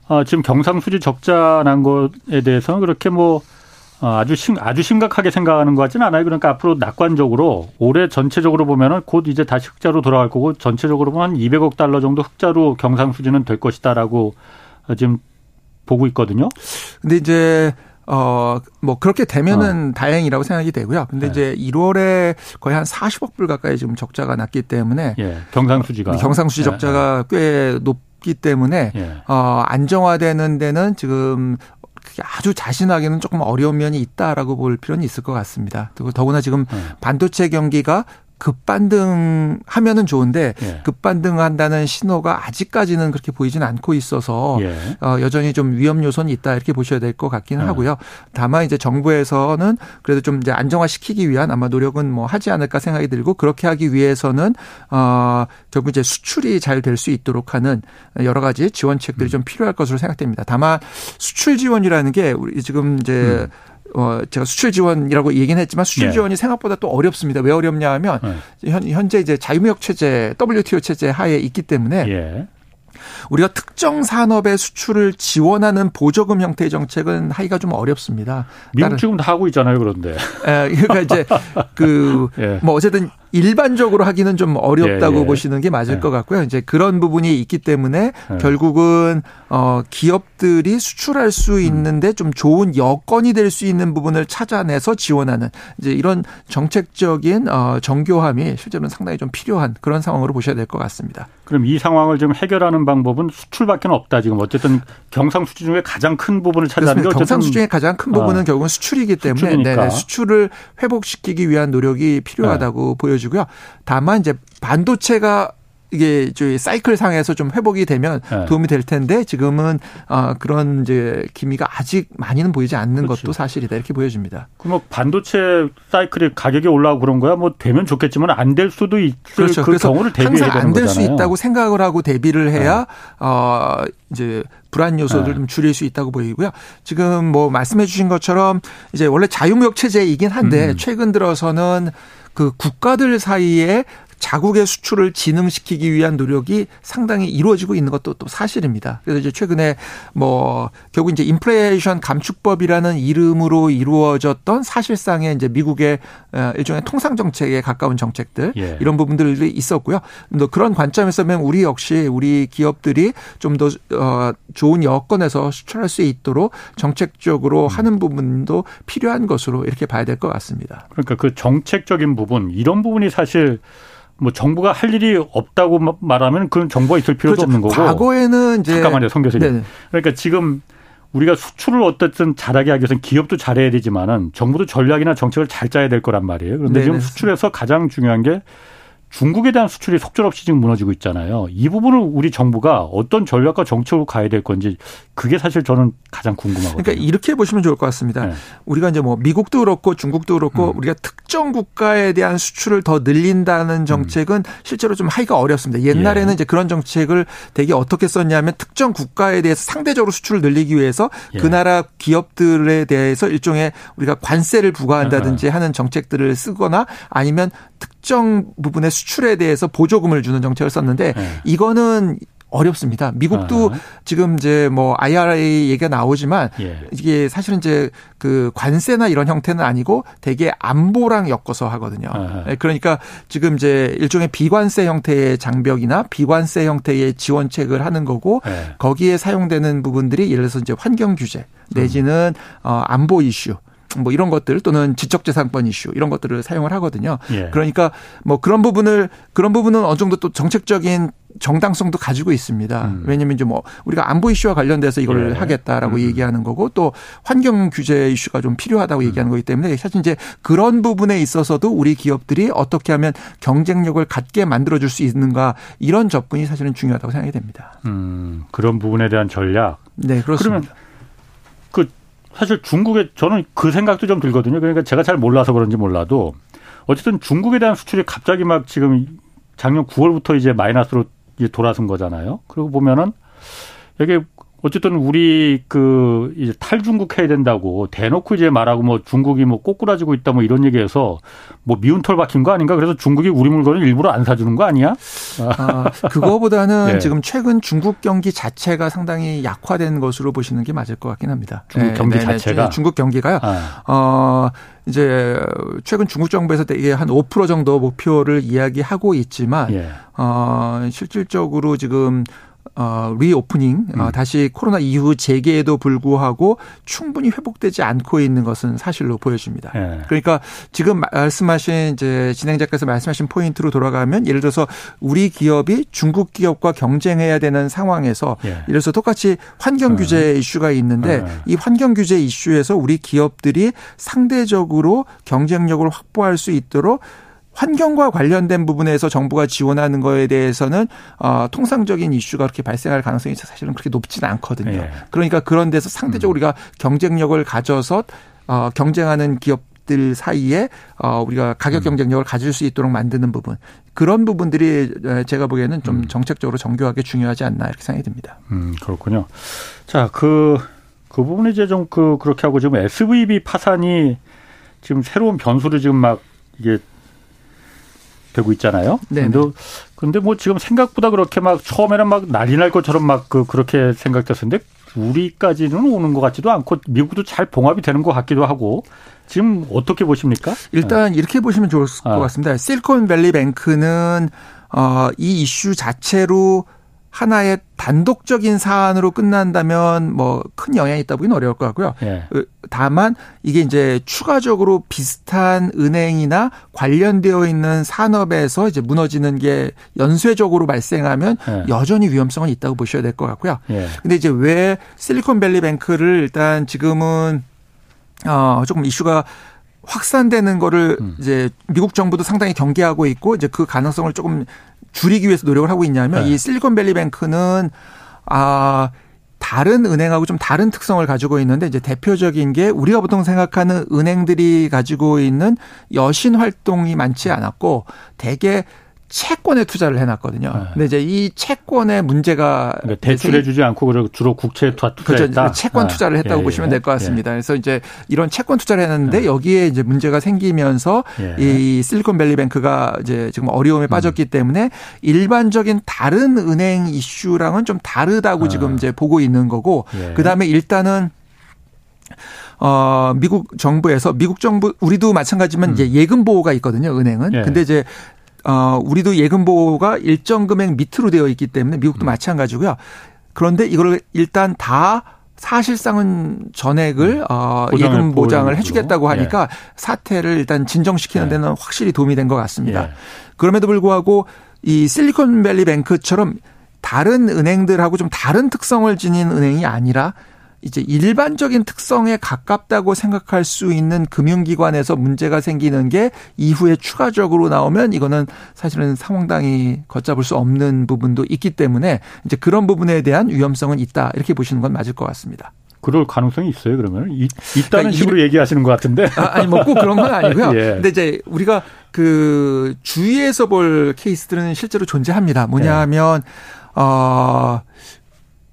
어, 지금 경상수지 적자 난 것에 대해서는 그렇게 뭐 어, 아주 심, 아주 심각하게 생각하는 것 같지는 않아요. 그러니까 앞으로 낙관적으로 올해 전체적으로 보면은 곧 이제 다시 흑자로 돌아갈 거고 전체적으로 보면 한 200억 달러 정도 흑자로 경상수지는 될 것이다라고 지금 보고 있거든요. 근데 이제 어, 뭐, 그렇게 되면은 어. 다행이라고 생각이 되고요. 근데 네. 이제 1월에 거의 한 40억 불 가까이 지금 적자가 났기 때문에. 예, 경상수지가. 경상수지 예, 적자가 예. 꽤 높기 때문에. 예. 어, 안정화되는 데는 지금 아주 자신하기는 조금 어려운 면이 있다라고 볼 필요는 있을 것 같습니다. 그리고 더구나 지금 네. 반도체 경기가 급반등하면은 좋은데 예. 급반등한다는 신호가 아직까지는 그렇게 보이지는 않고 있어서 예. 어, 여전히 좀 위험 요소는 있다 이렇게 보셔야 될 것 같기는 예. 하고요. 다만 이제 정부에서는 그래도 좀 이제 안정화시키기 위한 아마 노력은 뭐 하지 않을까 생각이 들고 그렇게 하기 위해서는 어 결국 이제 수출이 잘 될 수 있도록 하는 여러 가지 지원책들이 음. 좀 필요할 것으로 생각됩니다. 다만 수출 지원이라는 게 우리 지금 이제 음. 어, 제가 수출 지원이라고 얘기는 했지만 수출 네. 지원이 생각보다 또 어렵습니다. 왜 어렵냐 하면 네. 현, 현재 이제 자유무역 체제, WTO 체제 하에 있기 때문에 예. 우리가 특정 산업의 수출을 지원하는 보조금 형태의 정책은 하기가 좀 어렵습니다. 미국 지금 다 하고 있잖아요, 그런데. 에, 그러니까 이제 그뭐 예. 어쨌든 일반적으로 하기는 좀 어렵다고 예, 예. 보시는 게 맞을 예. 것 같고요. 이제 그런 부분이 있기 때문에 예. 결국은 어 기업들이 수출할 수 음. 있는데 좀 좋은 여건이 될 수 있는 부분을 찾아내서 지원하는 이제 이런 정책적인 어 정교함이 실제로는 상당히 좀 필요한 그런 상황으로 보셔야 될 것 같습니다. 그럼 이 상황을 좀 해결하는 방법은 수출밖에 없다. 지금 어쨌든 경상수지 중에 가장 큰 부분을 차지하는 게 경상수지 중에 가장 큰 부분은 어. 결국은 수출이기 때문에 네, 수출을 회복시키기 위한 노력이 필요하다고 네. 보여. 보여지고요. 다만 이제 반도체가 이게 저희 사이클 상에서 좀 회복이 되면 네. 도움이 될 텐데 지금은 어 그런 이제 기미가 아직 많이는 보이지 않는 그렇죠. 것도 사실이다 이렇게 보여집니다. 그럼 뭐 반도체 사이클이 가격이 올라오고 그런 거야 뭐 되면 좋겠지만 안 될 수도 있을 그렇죠. 그 경우를 대비해야 항상 안 될 수 있다고 생각을 하고 대비를 해야 네. 어 이제 불안 요소들 네. 좀 줄일 수 있다고 보이고요. 지금 뭐 말씀해 주신 것처럼 이제 원래 자유무역 체제이긴 한데 음. 최근 들어서는 그 국가들 사이에 자국의 수출을 진흥시키기 위한 노력이 상당히 이루어지고 있는 것도 또 사실입니다. 그래서 이제 최근에 뭐 결국 이제 인플레이션 감축법이라는 이름으로 이루어졌던 사실상의 이제 미국의 어, 일종의 통상 정책에 가까운 정책들 예. 이런 부분들이 있었고요. 또 그런 관점에서 보면 우리 역시 우리 기업들이 좀더 어, 좋은 여건에서 수출할 수 있도록 정책적으로 음. 하는 부분도 필요한 것으로 이렇게 봐야 될 것 같습니다. 그러니까 그 정책적인 부분 이런 부분이 사실 뭐 정부가 할 일이 없다고 말하면 그런 정부가 있을 필요도 그렇죠. 없는 거고. 과거에는 이제 잠깐만요, 성 교수님. 그러니까 지금 우리가 수출을 어떻든 잘하게 하기 위해서는 기업도 잘해야 되지만은 정부도 전략이나 정책을 잘 짜야 될 거란 말이에요. 그런데 네네. 지금 수출에서 가장 중요한 게 중국에 대한 수출이 속절없이 지금 무너지고 있잖아요. 이 부분을 우리 정부가 어떤 전략과 정책으로 가야 될 건지 그게 사실 저는 가장 궁금하거든요. 그러니까 이렇게 보시면 좋을 것 같습니다. 네. 우리가 이제 뭐 미국도 그렇고 중국도 그렇고 음. 우리가 특정 국가에 대한 수출을 더 늘린다는 정책은 음. 실제로 좀 하기가 어렵습니다. 옛날에는 예. 이제 그런 정책을 되게 어떻게 썼냐면 특정 국가에 대해서 상대적으로 수출을 늘리기 위해서 예. 그 나라 기업들에 대해서 일종의 우리가 관세를 부과한다든지 하는 정책들을 쓰거나 아니면 특정 부분의 수출에 대해서 보조금을 주는 정책을 썼는데 네. 이거는 어렵습니다. 미국도 아. 지금 이제 뭐 IRA 얘기가 나오지만 예. 이게 사실은 이제 그 관세나 이런 형태는 아니고 대개 안보랑 엮어서 하거든요. 아. 그러니까 지금 이제 일종의 비관세 형태의 장벽이나 비관세 형태의 지원책을 하는 거고 예. 거기에 사용되는 부분들이 예를 들어서 이제 환경 규제 내지는 음. 어 안보 이슈 뭐 이런 것들 또는 지적재산권 이슈 이런 것들을 사용을 하거든요. 예. 그러니까 뭐 그런 부분을 그런 부분은 어느 정도 또 정책적인 정당성도 가지고 있습니다. 음. 왜냐하면 이제 뭐 우리가 안보 이슈와 관련돼서 이걸 예. 하겠다라고 음. 얘기하는 거고 또 환경 규제 이슈가 좀 필요하다고 음. 얘기하는 거기 때문에 사실 이제 그런 부분에 있어서도 우리 기업들이 어떻게 하면 경쟁력을 갖게 만들어줄 수 있는가 이런 접근이 사실은 중요하다고 생각이 됩니다. 음, 그런 부분에 대한 전략. 네, 그렇습니다. 그러면 그 사실 중국에 저는 그 생각도 좀 들거든요. 그러니까 제가 잘 몰라서 그런지 몰라도 어쨌든 중국에 대한 수출이 갑자기 막 지금 작년 9월부터 이제 마이너스로 이제 돌아선 거잖아요. 그리고 보면은 여기 어쨌든 우리 그 이제 탈중국 해야 된다고 대놓고 이제 말하고 뭐 중국이 뭐 꼬꾸라지고 있다 뭐 이런 얘기해서 뭐 미운 털 박힌 거 아닌가? 그래서 중국이 우리 물건을 일부러 안 사주는 거 아니야? 아, 그거보다는 네. 지금 최근 중국 경기 자체가 상당히 약화된 것으로 보시는 게 맞을 것 같긴 합니다. 중국 네, 경기 네, 네. 자체가 중국 경기가요. 아. 어 이제 최근 중국 정부에서 되게 한 5% 정도 목표를 이야기하고 있지만 예. 어 실질적으로 지금 어, reopening, 어, 음. 어, 다시 코로나 이후 재개에도 불구하고 충분히 회복되지 않고 있는 것은 사실로 보여집니다. 예. 그러니까 지금 말씀하신 이제 진행자께서 말씀하신 포인트로 돌아가면 예를 들어서 우리 기업이 중국 기업과 경쟁해야 되는 상황에서 예. 예를 들어서 똑같이 환경 규제 어. 이슈가 있는데 어. 이 환경 규제 이슈에서 우리 기업들이 상대적으로 경쟁력을 확보할 수 있도록 환경과 관련된 부분에서 정부가 지원하는 거에 대해서는 어, 통상적인 이슈가 그렇게 발생할 가능성이 사실은 그렇게 높지는 않거든요. 예. 그러니까 그런 데서 상대적으로 음. 우리가 경쟁력을 가져서 어, 경쟁하는 기업 들 사이에 어, 우리가 가격 음. 경쟁력을 가질 수 있도록 만드는 부분 그런 부분들이 제가 보기에는 좀 음. 정책적으로 정교하게 중요하지 않나 이렇게 생각이 듭니다. 음 그렇군요. 자그그 그 부분이 이제 좀 그 그렇게 하고 지금 SVB 파산이 지금 새로운 변수를 지금 막 이게 되고 있잖아요. 네. 근데, 근데 뭐 지금 생각보다 그렇게 막 처음에는 막 난리 날 것처럼 막 그 그렇게 생각됐었는데 우리까지는 오는 것 같지도 않고 미국도 잘 봉합이 되는 것 같기도 하고 지금 어떻게 보십니까? 일단 네. 이렇게 보시면 좋을 것 아. 같습니다. 실리콘밸리 뱅크는 어, 이 이슈 자체로 하나의 단독적인 사안으로 끝난다면 뭐 큰 영향이 있다 보기는 어려울 것 같고요. 예. 다만 이게 이제 추가적으로 비슷한 은행이나 관련되어 있는 산업에서 이제 무너지는 게 연쇄적으로 발생하면 예. 여전히 위험성은 있다고 보셔야 될 것 같고요. 예. 근데 이제 왜 실리콘밸리 뱅크를 일단 지금은 어 조금 이슈가 확산되는 거를 음. 이제 미국 정부도 상당히 경계하고 있고 이제 그 가능성을 조금 줄이기 위해서 노력을 하고 있냐면 네. 이 실리콘밸리 뱅크는 아 다른 은행하고 좀 다른 특성을 가지고 있는데 이제 대표적인 게 우리가 보통 생각하는 은행들이 가지고 있는 여신 활동이 많지 않았고 대개 채권에 투자를 해놨거든요. 네. 근데 이제 이 채권의 문제가 그러니까 대출해주지 않고 주로 국채 투자했다. 그렇죠. 채권 네. 투자를 했다고 예, 보시면 될 것 같습니다. 예. 그래서 이제 이런 채권 투자를 했는데 예. 여기에 이제 문제가 생기면서 예. 이 실리콘밸리뱅크가 이제 지금 어려움에 음. 빠졌기 때문에 일반적인 다른 은행 이슈랑은 좀 다르다고 아. 지금 이제 보고 있는 거고 예. 그 다음에 일단은 어, 미국 정부에서 미국 정부 우리도 마찬가지지만 음. 이제 예금 보호가 있거든요, 은행은. 예. 근데 이제 어, 우리도 예금 보호가 일정 금액 밑으로 되어 있기 때문에 미국도 음. 마찬가지고요. 그런데 이걸 일단 다 사실상은 전액을 음. 어 예금 보장을 해주겠다고 하니까 예. 사태를 일단 진정시키는 예. 데는 예. 확실히 도움이 된 것 같습니다. 예. 그럼에도 불구하고 이 실리콘밸리 뱅크처럼 다른 은행들하고 좀 다른 특성을 지닌 은행이 아니라 이제 일반적인 특성에 가깝다고 생각할 수 있는 금융기관에서 문제가 생기는 게 이후에 추가적으로 나오면 이거는 사실은 상황당이 걷잡을 수 없는 부분도 있기 때문에 이제 그런 부분에 대한 위험성은 있다 이렇게 보시는 건 맞을 것 같습니다. 그럴 가능성이 있어요, 그러면? 있, 다는 그러니까 식으로 이, 얘기하시는 것 같은데. 아, 니 뭐 꼭 그런 건 아니고요. 예. 근데 이제 우리가 그 주위에서 볼 케이스들은 실제로 존재합니다. 뭐냐 하면, 예. 어,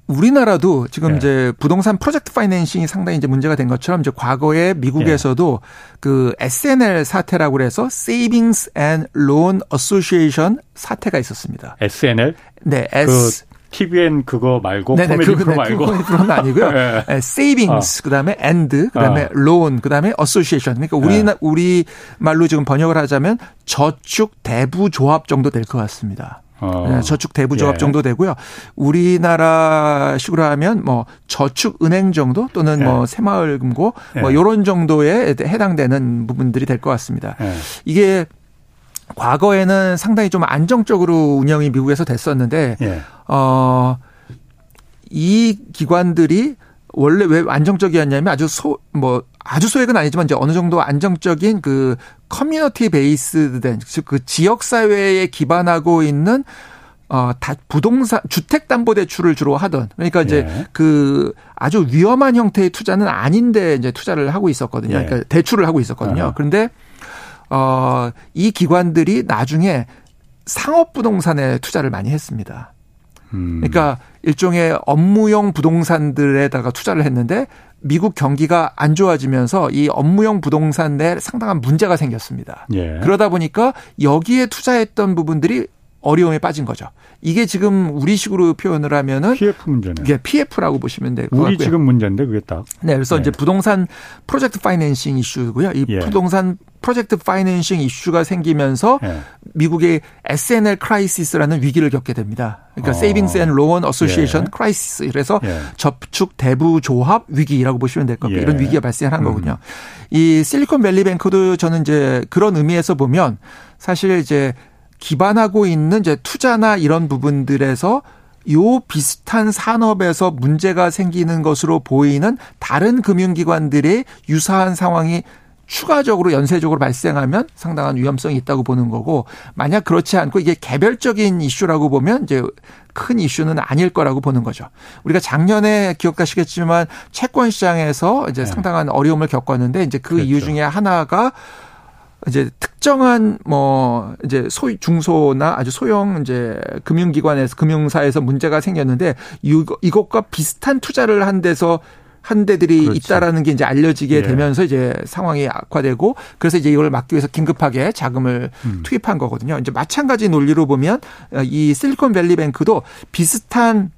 우리나라도 지금 네. 이제 부동산 프로젝트 파이낸싱이 상당히 이제 문제가 된 것처럼 이제 과거에 미국에서도 네. 그 SNL 사태라고 그래서 Savings and Loan Association 사태가 있었습니다. SNL? 네, S 그 TVN 그거 말고 네네, 코미디 프로 말고 코미디 프로는 아니고요. 네. savings 어. 그다음에 and 그다음에 어. loan 그다음에 association. 그러니까 우리 네. 우리 말로 지금 번역을 하자면 저축 대부 조합 정도 될 것 같습니다. 어. 네, 저축 대부 조합 예. 정도 되고요. 우리나라식으로 하면 뭐 저축 은행 정도 또는 예. 뭐 새마을금고 예. 뭐 요런 정도에 해당되는 부분들이 될 것 같습니다. 예. 이게 과거에는 상당히 좀 안정적으로 운영이 미국에서 됐었는데 예. 어이 기관들이 원래 왜 안정적이었냐면 아주 소 뭐 아주 소액은 아니지만 이제 어느 정도 안정적인 그 커뮤니티 베이스된 즉 그 지역 사회에 기반하고 있는 어, 다 부동산 주택 담보 대출을 주로 하던 그러니까 이제 예. 그 아주 위험한 형태의 투자는 아닌데 이제 투자를 하고 있었거든요. 예. 그러니까 대출을 하고 있었거든요. 어. 그런데 어, 이 기관들이 나중에 상업 부동산에 투자를 많이 했습니다. 음. 그러니까 일종의 업무용 부동산들에다가 투자를 했는데 미국 경기가 안 좋아지면서 이 업무용 부동산 내 상당한 문제가 생겼습니다. 예. 그러다 보니까 여기에 투자했던 부분들이 어려움에 빠진 거죠. 이게 지금 우리식으로 표현을 하면은 PF 문제네. 이게 PF라고 보시면 우리 같고요. 지금 문제인데 그게 딱. 네, 그래서 네. 이제 부동산 프로젝트 파이낸싱 이슈고요. 이 예. 부동산 프로젝트 파이낸싱 이슈가 생기면서 예. 미국의 S&L crisis라는 위기를 겪게 됩니다. 그러니까 savings and loan association crisis. 그래서 예. 저축 대부 조합 위기라고 보시면 될 거고요. 예. 이런 위기가 발생한 음. 거군요. 이 실리콘밸리 뱅크도 저는 이제 그런 의미에서 보면 사실 이제 기반하고 있는 이제 투자나 이런 부분들에서 요 비슷한 산업에서 문제가 생기는 것으로 보이는 다른 금융기관들의 유사한 상황이 추가적으로 연쇄적으로 발생하면 상당한 위험성이 있다고 보는 거고 만약 그렇지 않고 이게 개별적인 이슈라고 보면 이제 큰 이슈는 아닐 거라고 보는 거죠. 우리가 작년에 기억하시겠지만 채권 시장에서 이제 네. 상당한 어려움을 겪었는데 이제 그 그렇죠. 이유 중에 하나가 이제 특정한 뭐 이제 소 중소나 아주 소형 이제 금융기관에서 금융사에서 문제가 생겼는데 이것과 비슷한 투자를 한 데서 한 데들이 그렇지. 있다라는 게 이제 알려지게 예. 되면서 이제 상황이 악화되고 그래서 이제 이걸 막기 위해서 긴급하게 자금을 음. 투입한 거거든요. 이제 마찬가지 논리로 보면 이 실리콘밸리 뱅크도 비슷한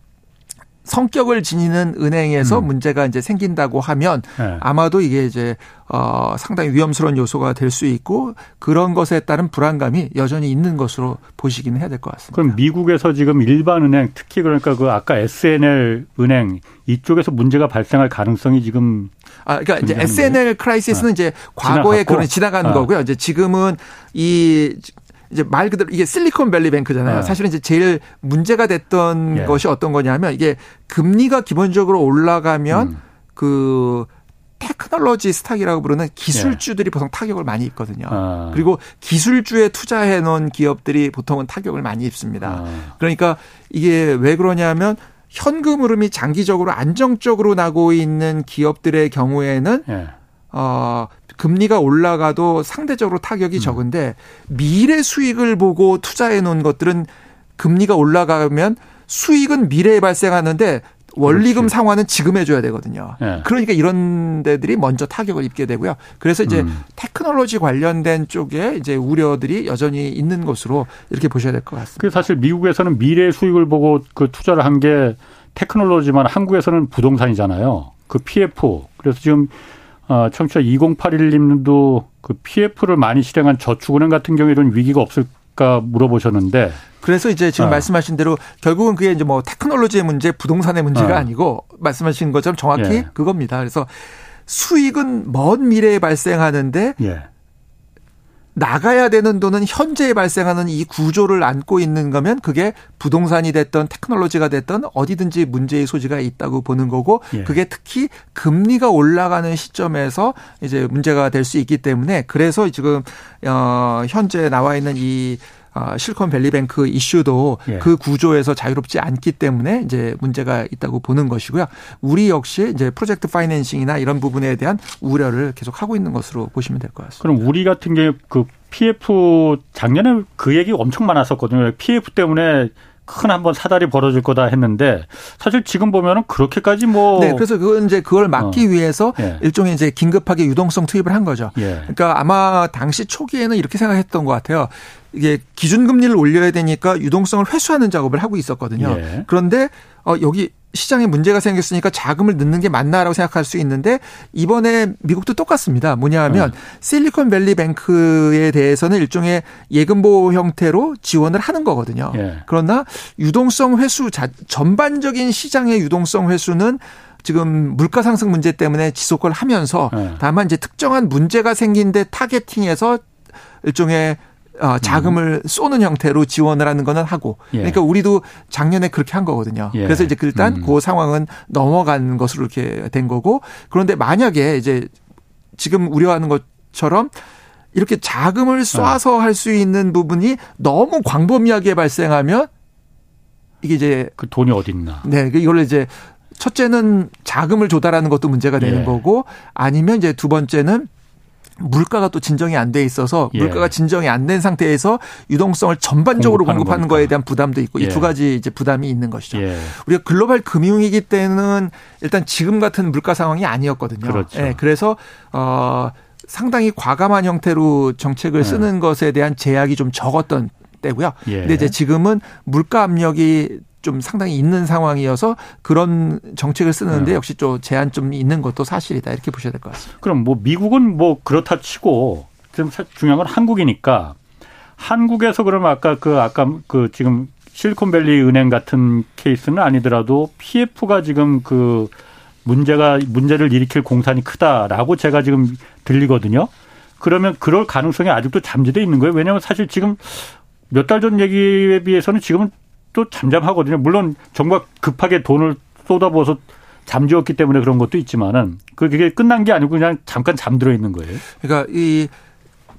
성격을 지니는 은행에서 음. 문제가 이제 생긴다고 하면 네. 아마도 이게 이제 어 상당히 위험스러운 요소가 될 수 있고 그런 것에 따른 불안감이 여전히 있는 것으로 보시기는 해야 될 것 같습니다. 그럼 미국에서 지금 일반 은행 특히 그러니까 그 아까 SNL 은행 이쪽에서 문제가 발생할 가능성이 지금 아 그러니까 이제 SNL 크라이시스는 아. 이제 과거에 그런 지나간 아. 거고요. 이제 지금은 이 이제 말 그대로 이게 실리콘밸리 뱅크잖아요. 네. 사실은 이제 제일 문제가 됐던 예. 것이 어떤 거냐면 이게 금리가 기본적으로 올라가면 음. 그 테크놀로지 스탁이라고 부르는 기술주들이 예. 보통 타격을 많이 입거든요. 아. 그리고 기술주에 투자해 놓은 기업들이 보통은 타격을 많이 입습니다. 아. 그러니까 이게 왜 그러냐면 현금 흐름이 장기적으로 안정적으로 나고 있는 기업들의 경우에는 예. 어 금리가 올라가도 상대적으로 타격이 음. 적은데 미래 수익을 보고 투자해 놓은 것들은 금리가 올라가면 수익은 미래에 발생하는데 원리금 그렇지. 상환은 지금 해줘야 되거든요. 네. 그러니까 이런 데들이 먼저 타격을 입게 되고요. 그래서 이제 음. 테크놀로지 관련된 쪽에 이제 우려들이 여전히 있는 것으로 이렇게 보셔야 될 것 같습니다. 그 사실 미국에서는 미래 수익을 보고 그 투자를 한 게 테크놀로지만 한국에서는 부동산이잖아요. 그 PF. 그래서 지금 어, 청취자 2081님도 그 PF를 많이 실행한 저축은행 같은 경우에 이런 위기가 없을까 물어보셨는데 그래서 이제 지금 어. 말씀하신 대로 결국은 그게 이제 뭐 테크놀로지의 문제, 부동산의 문제가 어. 아니고 말씀하신 것처럼 정확히 예. 그겁니다. 그래서 수익은 먼 미래에 발생하는데 예. 나가야 되는 돈은 현재에 발생하는 이 구조를 안고 있는 거면 그게 부동산이 됐던 테크놀로지가 됐던 어디든지 문제의 소지가 있다고 보는 거고 예. 그게 특히 금리가 올라가는 시점에서 이제 문제가 될 수 있기 때문에 그래서 지금 어 현재 나와 있는 이 어, 실리콘 밸리뱅크 이슈도 예. 그 구조에서 자유롭지 않기 때문에 이제 문제가 있다고 보는 것이고요. 우리 역시 이제 프로젝트 파이낸싱이나 이런 부분에 대한 우려를 계속 하고 있는 것으로 보시면 될 것 같습니다. 그럼 우리 같은 게그 PF 작년에 그 얘기 엄청 많았었거든요. PF 때문에 큰 한번 사달이 벌어질 거다 했는데 사실 지금 보면은 그렇게까지 뭐 네, 그래서 그건 이제 그걸 막기 어. 위해서 예. 일종의 이제 긴급하게 유동성 투입을 한 거죠. 예. 그러니까 아마 당시 초기에는 이렇게 생각했던 것 같아요. 이게 기준금리를 올려야 되니까 유동성을 회수하는 작업을 하고 있었거든요. 예. 그런데 어 여기 시장에 문제가 생겼으니까 자금을 넣는 게 맞나라고 생각할 수 있는데 이번에 미국도 똑같습니다. 뭐냐 하면 네. 실리콘밸리 뱅크에 대해서는 일종의 예금보호 형태로 지원을 하는 거거든요. 네. 그러나 유동성 회수 자, 전반적인 시장의 유동성 회수는 지금 물가 상승 문제 때문에 지속을 하면서 네. 다만 이제 특정한 문제가 생긴 데 타겟팅해서 일종의 어, 자금을 음. 쏘는 형태로 지원을 하는 거는 하고 예. 그러니까 우리도 작년에 그렇게 한 거거든요. 예. 그래서 이제 일단 음. 그 상황은 넘어간 것으로 이렇게 된 거고 그런데 만약에 이제 지금 우려하는 것처럼 이렇게 자금을 쏴서 어. 할수 있는 부분이 너무 광범위하게 발생하면 이게 이제 그 돈이 어디 있나? 네, 그 이걸 이제 첫째는 자금을 조달하는 것도 문제가 되는 예. 거고 아니면 이제 두 번째는 물가가 또 진정이 안 돼 있어서 예. 물가가 진정이 안 된 상태에서 유동성을 전반적으로 공급하는, 공급하는 거에 대한 부담도 있고 예. 이두 가지 이제 부담이 있는 것이죠. 예. 우리가 글로벌 금융위기 때는 일단 지금 같은 물가 상황이 아니었거든요. 그렇죠. 예. 그래서 어 상당히 과감한 형태로 정책을 예. 쓰는 것에 대한 제약이 좀 적었던 때고요. 예. 근데 이제 지금은 물가 압력이 좀 상당히 있는 상황이어서 그런 정책을 쓰는데 네. 역시 좀 제한 좀 있는 것도 사실이다 이렇게 보셔야 될 것 같습니다. 그럼 뭐 미국은 뭐 그렇다 치고 지금 중요한 건 한국이니까 한국에서 그러면 아까 그 아까 그 지금 실리콘밸리 은행 같은 케이스는 아니더라도 PF가 지금 그 문제가 문제를 일으킬 공산이 크다라고 제가 지금 들리거든요. 그러면 그럴 가능성이 아직도 잠재돼 있는 거예요. 왜냐하면 사실 지금 몇 달 전 얘기에 비해서는 지금은 또 잠잠하거든요. 물론 정부가 급하게 돈을 쏟아부어서 잠재웠기 때문에 그런 것도 있지만은 그게 끝난 게 아니고 그냥 잠깐 잠들어 있는 거예요. 그러니까 이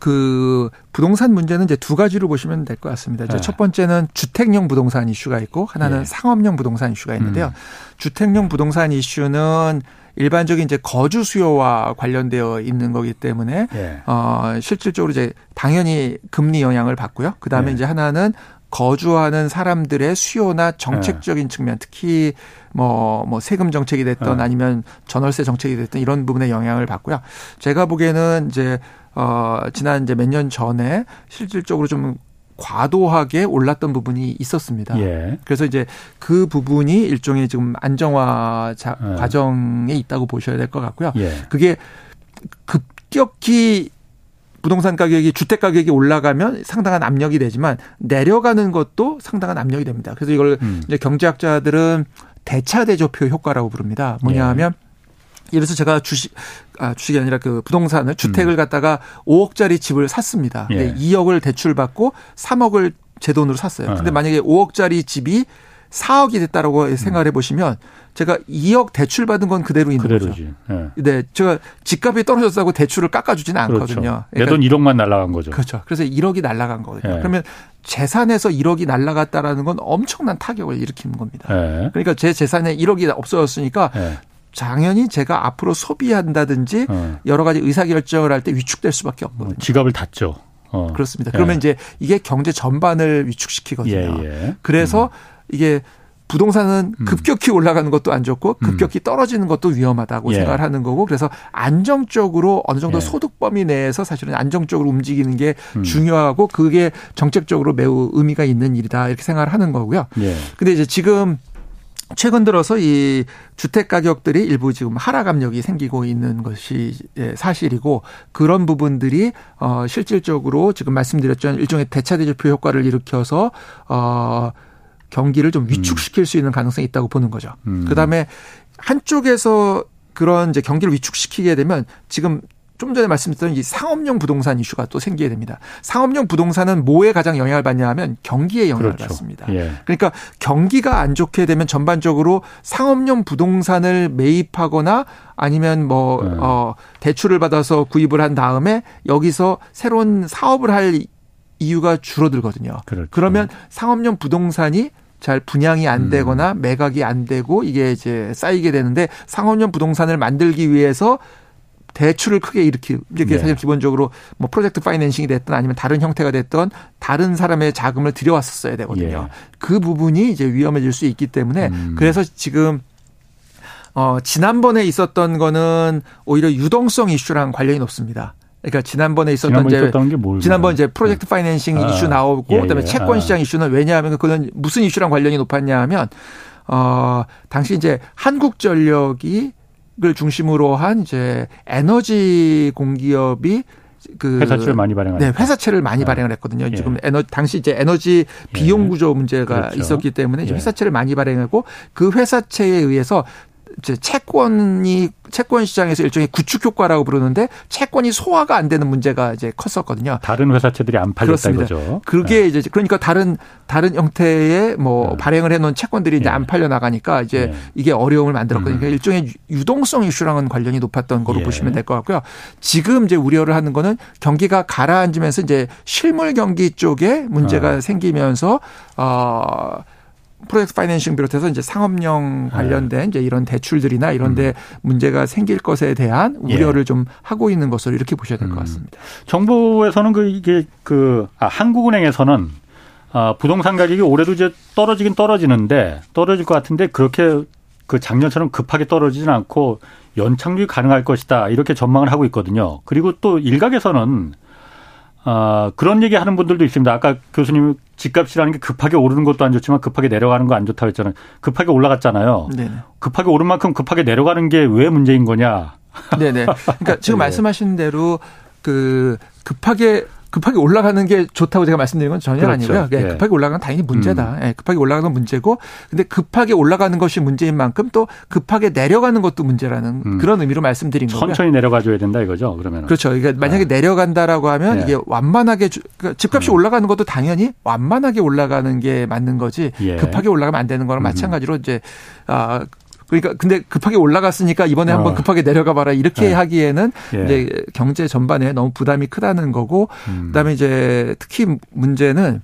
그 부동산 문제는 이제 두 가지로 보시면 될 것 같습니다. 이제 네. 첫 번째는 주택용 부동산 이슈가 있고 하나는 네. 상업용 부동산 이슈가 있는데요. 음. 주택용 부동산 이슈는 일반적인 이제 거주 수요와 관련되어 있는 거기 때문에 네. 어 실질적으로 이제 당연히 금리 영향을 받고요. 그다음에 네. 이제 하나는 거주하는 사람들의 수요나 정책적인 네. 측면, 특히 뭐, 뭐 세금 정책이 됐던 네. 아니면 전월세 정책이 됐던 이런 부분에 영향을 받고요. 제가 보기에는 이제, 어, 지난 이제 몇 년 전에 실질적으로 좀 과도하게 올랐던 부분이 있었습니다. 예. 그래서 이제 그 부분이 일종의 지금 안정화 자, 예. 과정에 있다고 보셔야 될 것 같고요. 예. 그게 급격히 부동산 가격이 주택 가격이 올라가면 상당한 압력이 되지만 내려가는 것도 상당한 압력이 됩니다. 그래서 이걸 음. 이제 경제학자들은 대차 대조표 효과라고 부릅니다. 뭐냐 예. 하면 예를 들어서 제가 주식 아 주식이 아니라 그 부동산을 주택을 음. 갖다가 5억짜리 집을 샀습니다. 예. 2억을 대출 받고 3억을 제 돈으로 샀어요. 근데 어. 만약에 5억짜리 집이 4억이 됐다라고 음. 생각을 해 보시면 제가 2억 대출 받은 건 그대로 있는 그대로지. 거죠. 네. 네. 제가 집값이 떨어졌다고 대출을 깎아주지는 그렇죠. 않거든요. 그러니까 내돈 1억만 날라간 거죠. 그렇죠. 그래서 1억이 날라간 거거든요. 네. 그러면 재산에서 1억이 날라갔다라는 건 엄청난 타격을 일으키는 겁니다. 네. 그러니까 제 재산에 1억이 없어졌으니까 당연히 제가 앞으로 소비한다든지 어. 여러 가지 의사결정을 할 때 위축될 수밖에 없거든요. 지갑을 닫죠. 어. 그렇습니다. 그러면 예. 이제 이게 경제 전반을 위축시키거든요. 예, 예. 그래서 음. 이게 부동산은 음. 급격히 올라가는 것도 안 좋고 음. 급격히 떨어지는 것도 위험하다고 예. 생각을 하는 거고 그래서 안정적으로 어느 정도 예. 소득 범위 내에서 사실은 안정적으로 움직이는 게 음. 중요하고 그게 정책적으로 매우 의미가 있는 일이다 이렇게 생각을 하는 거고요. 예. 근데 이제 지금 최근 들어서 이 주택 가격들이 일부 지금 하락 압력이 생기고 있는 것이 예, 사실이고 그런 부분들이 어 실질적으로 지금 말씀드렸던 일종의 대차 대조표 효과를 일으켜서 어 경기를 좀 위축시킬 수 있는 가능성이 있다고 보는 거죠. 음. 그다음에 한쪽에서 그런 이제 경기를 위축시키게 되면 지금 좀 전에 말씀드렸던 이 상업용 부동산 이슈가 또 생기게 됩니다. 상업용 부동산은 뭐에 가장 영향을 받냐 하면 경기에 영향을 그렇죠. 받습니다. 예. 그러니까 경기가 안 좋게 되면 전반적으로 상업용 부동산을 매입하거나 아니면 뭐, 네. 어, 대출을 받아서 구입을 한 다음에 여기서 새로운 사업을 할 이유가 줄어들거든요. 그렇죠. 그러면 상업용 부동산이 잘 분양이 안 음. 되거나 음. 매각이 안 되고 이게 이제 쌓이게 되는데 상업용 부동산을 만들기 위해서 대출을 크게 일으키 이렇게 네. 사실 기본적으로 뭐 프로젝트 파이낸싱이 됐든 아니면 다른 형태가 됐던 다른 사람의 자금을 들여왔었어야 되거든요. 예. 그 부분이 이제 위험해질 수 있기 때문에 음. 그래서 지금 어 지난번에 있었던 거는 오히려 유동성 이슈랑 관련이 높습니다. 그러니까 지난번에 있었던 지난번 이제 지난번 이제 프로젝트 네. 파이낸싱 아, 이슈 나오고 예, 그다음에 예. 채권 아. 시장 아. 이슈는 왜냐하면 그건 무슨 이슈랑 관련이 높았냐 하면 어 당시 이제 한국전력이 를 중심으로 한 이제 에너지 공기업이 그 회사채를 많이 발행 네, 회사채를 많이 네. 발행을 했거든요. 예. 지금 에너 당시 이제 에너지 비용 구조 문제가 그렇죠. 있었기 때문에 예. 회사채를 많이 발행하고 그 회사채에 의해서 이제 채권이 채권 시장에서 일종의 구축 효과라고 부르는데 채권이 소화가 안 되는 문제가 이제 컸었거든요. 다른 회사채들이 안 팔렸다 그렇습니다. 이거죠. 그게 네. 이제 그러니까 다른 다른 형태의 뭐 네. 발행을 해놓은 채권들이 이제 네. 안 팔려 나가니까 이제 네. 이게 어려움을 만들었거든요. 그러니까 일종의 유동성 이슈랑은 관련이 높았던 거로 예. 보시면 될 것 같고요. 지금 이제 우려를 하는 거는 경기가 가라앉으면서 이제 실물 경기 쪽에 문제가 어. 생기면서 어. 프로젝트 파이낸싱 비롯해서 이제 상업용 네. 관련된 이제 이런 대출들이나 이런데 음. 문제가 생길 것에 대한 우려를 예. 좀 하고 있는 것으로 이렇게 보셔야 될것 음. 같습니다. 정부에서는 그 이게 그 아, 한국은행에서는 아, 부동산 가격이 올해도 이제 떨어지긴 떨어지는데 떨어질 것 같은데 그렇게 그 작년처럼 급하게 떨어지지는 않고 연착륙이 가능할 것이다 이렇게 전망을 하고 있거든요. 그리고 또 일각에서는 아, 그런 얘기 하는 분들도 있습니다. 아까 교수님 집값이라는 게 급하게 오르는 것도 안 좋지만 급하게 내려가는 거 안 좋다고 했잖아요. 급하게 올라갔잖아요. 네 급하게 오른 만큼 급하게 내려가는 게 왜 문제인 거냐. 네네. 그러니까 지금 네. 말씀하신 대로 그 급하게 급하게 올라가는 게 좋다고 제가 말씀드린 건 전혀 그렇죠. 아니고요. 예. 급하게 올라가는 건 당연히 문제다. 음. 예. 급하게 올라가는 건 문제고, 근데 급하게 올라가는 것이 문제인 만큼 또 급하게 내려가는 것도 문제라는 음. 그런 의미로 말씀드린 거고요. 천천히 내려가줘야 된다 이거죠. 그러면 그렇죠. 그러니까 만약에 아. 내려간다라고 하면 예. 이게 완만하게 그러니까 집값이 음. 올라가는 것도 당연히 완만하게 올라가는 게 맞는 거지 예. 급하게 올라가면 안 되는 거랑 음. 마찬가지로 이제 아 그러니까 근데 급하게 올라갔으니까 이번에 어. 한번 급하게 내려가 봐라 이렇게 네. 하기에는 예. 이제 경제 전반에 너무 부담이 크다는 거고 음. 그다음에 이제 특히 문제는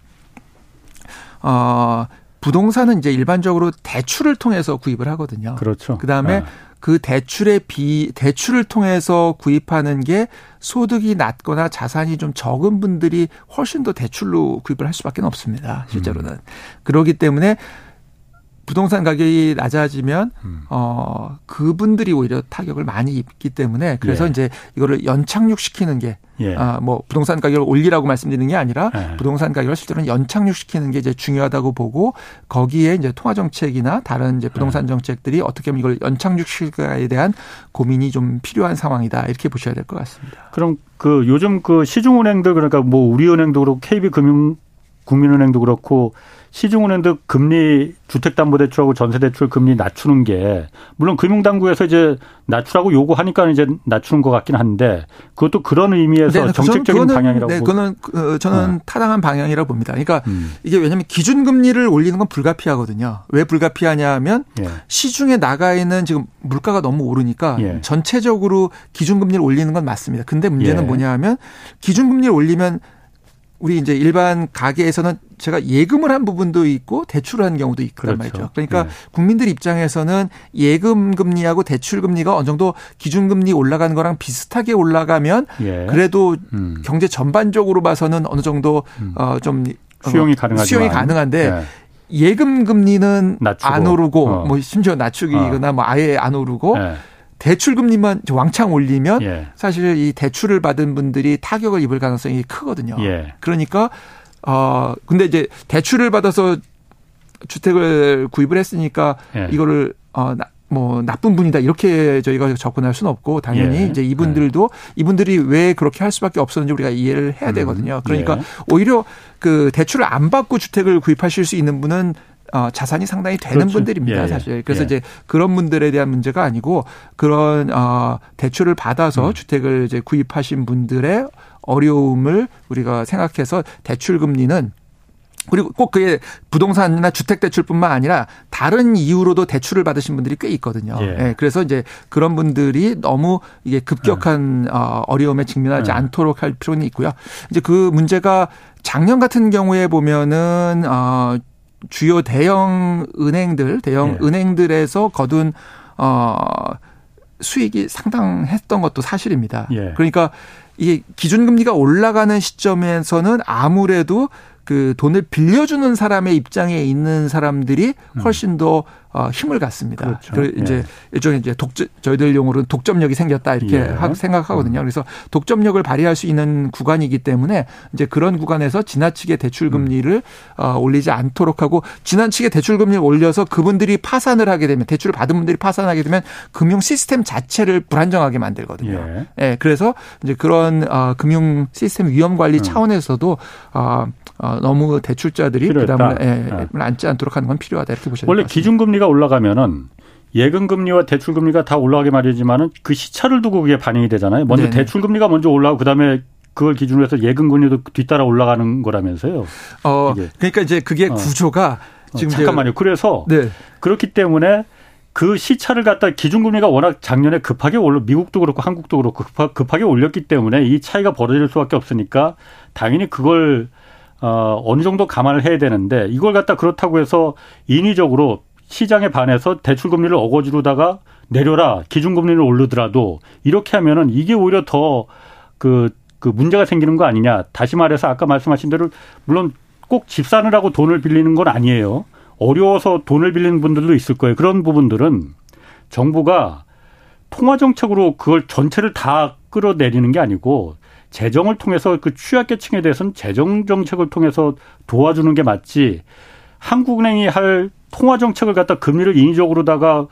어 부동산은 이제 일반적으로 대출을 통해서 구입을 하거든요. 그렇죠. 그다음에 네. 그 대출의 비 대출을 통해서 구입하는 게 소득이 낮거나 자산이 좀 적은 분들이 훨씬 더 대출로 구입을 할 수밖에 없습니다. 실제로는. 음. 그러기 때문에 부동산 가격이 낮아지면 음. 어 그분들이 오히려 타격을 많이 입기 때문에 그래서 예. 이제 이거를 연착륙시키는 게 예. 아, 뭐 부동산 가격을 올리라고 말씀드리는 게 아니라 예. 부동산 가격을 실제로는 연착륙시키는 게 이제 중요하다고 보고 거기에 이제 통화 정책이나 다른 이제 부동산 예. 정책들이 어떻게 하면 이걸 연착륙시킬까에 대한 고민이 좀 필요한 상황이다 이렇게 보셔야 될 것 같습니다. 그럼 그 요즘 그 시중은행들 그러니까 뭐 우리은행도 그렇고 KB금융 국민은행도 그렇고 시중은행도 금리 주택담보대출하고 전세대출 금리 낮추는 게 물론 금융당국에서 이제 낮추라고 요구하니까 이제 낮추는 것 같긴 한데 그것도 그런 의미에서 네, 정책적인 그거는, 방향이라고 네, 그거는 그 저는 네. 타당한 방향이라고 봅니다. 그러니까 음. 이게 왜냐하면 기준금리를 올리는 건 불가피하거든요. 왜 불가피하냐면 예. 시중에 나가 있는 지금 물가가 너무 오르니까 예. 전체적으로 기준금리를 올리는 건 맞습니다. 근데 문제는 예. 뭐냐하면 기준금리를 올리면 우리 이제 일반 가게에서는 제가 예금을 한 부분도 있고 대출을 한 경우도 있단 그렇죠. 말이죠. 그러니까 네. 국민들 입장에서는 예금 금리하고 대출 금리가 어느 정도 기준 금리 올라가는 거랑 비슷하게 올라가면 예. 그래도 음. 경제 전반적으로 봐서는 어느 정도 음. 어좀 수용이 가능하지 수용이 가능한데 네. 예금 금리는 낮추고. 안 오르고 어. 뭐 심지어 낮추기거나 어. 뭐 아예 안 오르고 네. 대출 금리만 왕창 올리면 예. 사실 이 대출을 받은 분들이 타격을 입을 가능성이 크거든요. 예. 그러니까 어 근데 이제 대출을 받아서 주택을 구입을 했으니까 예. 이거를 어 뭐 나쁜 분이다 이렇게 저희가 접근할 수는 없고 당연히 예. 이제 이분들도 예. 이분들이 왜 그렇게 할 수밖에 없었는지 우리가 이해를 해야 음. 되거든요. 그러니까 예. 오히려 그 대출을 안 받고 주택을 구입하실 수 있는 분은 어, 자산이 상당히 되는 그렇죠. 분들입니다, 예, 사실. 그래서 예. 이제 그런 분들에 대한 문제가 아니고 그런 어, 대출을 받아서 음. 주택을 이제 구입하신 분들의 어려움을 우리가 생각해서 대출 금리는 그리고 꼭 그게 부동산이나 주택 대출뿐만 아니라 다른 이유로도 대출을 받으신 분들이 꽤 있거든요. 예. 예 그래서 이제 그런 분들이 너무 이게 급격한 예. 어, 어려움에 직면하지 예. 않도록 할 필요는 있고요. 이제 그 문제가 작년 같은 경우에 보면은 어 주요 대형 은행들, 대형 네. 은행들에서 거둔 어 수익이 상당했던 것도 사실입니다. 예. 그러니까 이게 기준금리가 올라가는 시점에서는 아무래도 그 돈을 빌려주는 사람의 입장에 있는 사람들이 음. 훨씬 더 어, 힘을 갖습니다. 그렇죠. 그 이제 예. 일종의 이제 독점 저희들 용어로는 독점력이 생겼다 이렇게 예. 생각하거든요. 음. 그래서 독점력을 발휘할 수 있는 구간이기 때문에 이제 그런 구간에서 지나치게 대출 금리를 음. 어, 올리지 않도록 하고 지나치게 대출 금리를 올려서 그분들이 파산을 하게 되면 대출을 받은 분들이 파산하게 되면 금융 시스템 자체를 불안정하게 만들거든요. 예. 예 그래서 이제 그런 어, 금융 시스템 위험 관리 음. 차원에서도 어, 어, 너무 대출자들이 부담을 예, 네. 안지 않도록 하는 건 필요하다 이렇게 보셔야 원래 기준금리가 올라가면은 예금 금리와 대출 금리가 다 올라가게 말이지만은 그 시차를 두고 그게 반영이 되잖아요. 먼저 네네. 대출 금리가 먼저 올라가고 그다음에 그걸 기준으로 해서 예금 금리도 뒤따라 올라가는 거라면서요. 어, 이게. 그러니까 이제 그게 어. 구조가 어, 지금 어, 잠깐만요. 그래서 네. 그렇기 때문에 그 시차를 갖다 기준금리가 워낙 작년에 급하게 올라 미국도 그렇고 한국도 그렇고 급하 게 올렸기 때문에 이 차이가 벌어질 수밖에 없으니까 당연히 그걸 어, 어느 정도 감안을 해야 되는데 이걸 갖다 그렇다고 해서 인위적으로 시장에 반해서 대출 금리를 어거지로다가 내려라 기준 금리를 올르더라도 이렇게 하면은 이게 오히려 더 그, 그 문제가 생기는 거 아니냐. 다시 말해서 아까 말씀하신 대로 물론 꼭 집 사느라고 돈을 빌리는 건 아니에요. 어려워서 돈을 빌리는 분들도 있을 거예요. 그런 부분들은 정부가 통화 정책으로 그걸 전체를 다 끌어내리는 게 아니고 재정을 통해서 그 취약계층에 대해서는 재정 정책을 통해서 도와주는 게 맞지. 한국은행이 할 통화 정책을 갖다 금리를 인위적으로다가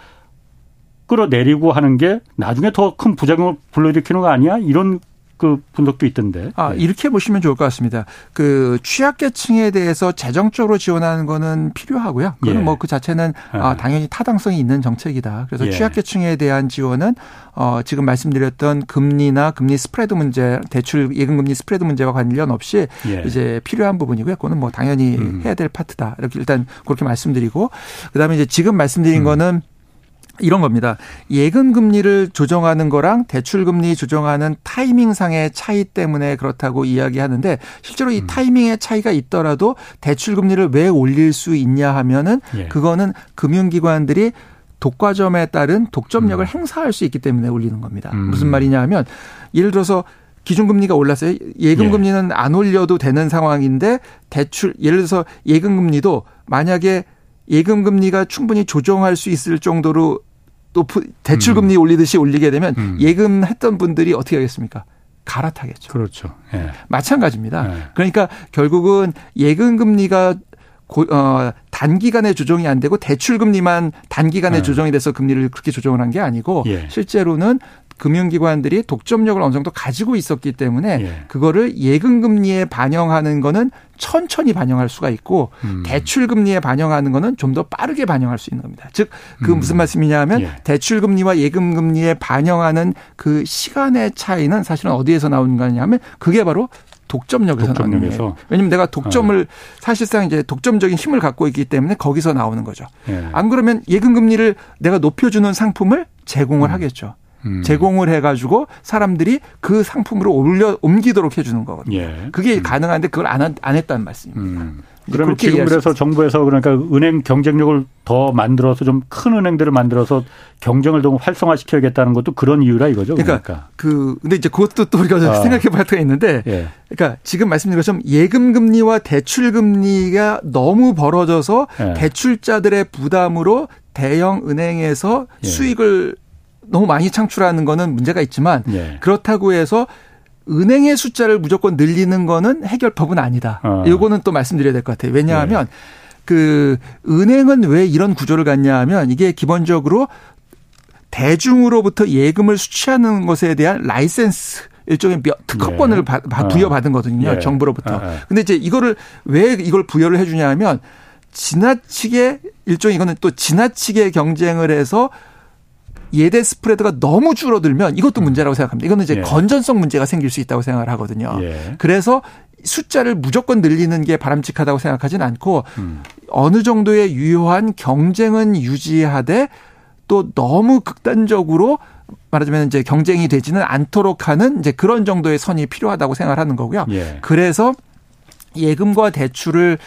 끌어내리고 하는 게 나중에 더 큰 부작용을 불러일으키는 거 아니야? 이런 그 분석도 있던데. 아, 네. 이렇게 보시면 좋을 것 같습니다. 그 취약계층에 대해서 재정적으로 지원하는 거는 필요하고요. 그건 예. 뭐그 자체는 예. 아, 당연히 타당성이 있는 정책이다. 그래서 예. 취약계층에 대한 지원은 어, 지금 말씀드렸던 금리나 금리 스프레드 문제, 대출 예금 금리 스프레드 문제와 관련 없이 예. 이제 필요한 부분이고요. 그거는 뭐 당연히 음. 해야 될 파트다. 이렇게 일단 그렇게 말씀드리고 그다음에 이제 지금 말씀드린 음. 거는 이런 겁니다. 예금 금리를 조정하는 거랑 대출 금리 조정하는 타이밍상의 차이 때문에 그렇다고 이야기하는데 실제로 이 음. 타이밍의 차이가 있더라도 대출 금리를 왜 올릴 수 있냐 하면은 예. 그거는 금융기관들이 독과점에 따른 독점력을 음. 행사할 수 있기 때문에 올리는 겁니다. 음. 무슨 말이냐 하면 예를 들어서 기준금리가 올랐어요. 예금금리는 예. 안 올려도 되는 상황인데 대출 예를 들어서 예금금리도 만약에 예금 금리가 충분히 조정할 수 있을 정도로 또 대출 금리 음. 올리듯이 올리게 되면 음. 예금했던 분들이 어떻게 하겠습니까? 갈아타겠죠. 그렇죠. 예. 마찬가지입니다. 예. 그러니까 결국은 예금 금리가 고, 어, 단기간에 조정이 안 되고 대출 금리만 단기간에 예. 조정이 돼서 금리를 그렇게 조정을 한 게 아니고 예. 실제로는 금융기관들이 독점력을 어느 정도 가지고 있었기 때문에 예. 그거를 예금 금리에 반영하는 거는 천천히 반영할 수가 있고 음. 대출 금리에 반영하는 거는 좀 더 빠르게 반영할 수 있는 겁니다. 즉 그 음. 무슨 말씀이냐면 예. 대출 금리와 예금 금리에 반영하는 그 시간의 차이는 사실은 어디에서 나오는 거냐면 그게 바로 독점력에서, 독점력에서. 나오는 거예요. 왜냐면 내가 독점을 어. 사실상 이제 독점적인 힘을 갖고 있기 때문에 거기서 나오는 거죠. 예. 안 그러면 예금 금리를 내가 높여주는 상품을 제공을 음. 하겠죠. 음. 제공을 해가지고 사람들이 그 상품으로 올려 옮기도록 해주는 거거든요. 예. 그게 음. 가능한데 그걸 안, 안 했다는 말씀입니다. 음. 그러면 지금 그래서 정부에서 그러니까 은행 경쟁력을 더 만들어서 좀 큰 은행들을 만들어서 경쟁을 더 활성화시켜야겠다는 것도 그런 이유라 이거죠. 그러니까, 그러니까. 그 근데 이제 그것도 또 우리가 아. 생각해 봐야 가 있는데 예. 그러니까 지금 말씀드린 것처럼 예금 금리와 대출 금리가 너무 벌어져서 예. 대출자들의 부담으로 대형 은행에서 예. 수익을 너무 많이 창출하는 거는 문제가 있지만 예. 그렇다고 해서 은행의 숫자를 무조건 늘리는 거는 해결법은 아니다. 어. 요거는 또 말씀드려야 될 것 같아요. 왜냐하면 네. 그 은행은 왜 이런 구조를 갖냐 하면 이게 기본적으로 대중으로부터 예금을 수취하는 것에 대한 라이센스 일종의 특허권을 네. 어. 부여받은 거거든요. 네. 정부로부터. 네. 근데 이제 이거를 왜 이걸 부여를 해 주냐 하면 지나치게 일종의 이거는 또 지나치게 경쟁을 해서 예대 스프레드가 너무 줄어들면 이것도 음. 문제라고 생각합니다. 이거는 이제 예. 건전성 문제가 생길 수 있다고 생각을 하거든요. 예. 그래서 숫자를 무조건 늘리는 게 바람직하다고 생각하지는 않고 음. 어느 정도의 유효한 경쟁은 유지하되 또 너무 극단적으로 말하자면 이제 경쟁이 되지는 않도록 하는 이제 그런 정도의 선이 필요하다고 생각을 하는 거고요. 예. 그래서 예금과 대출을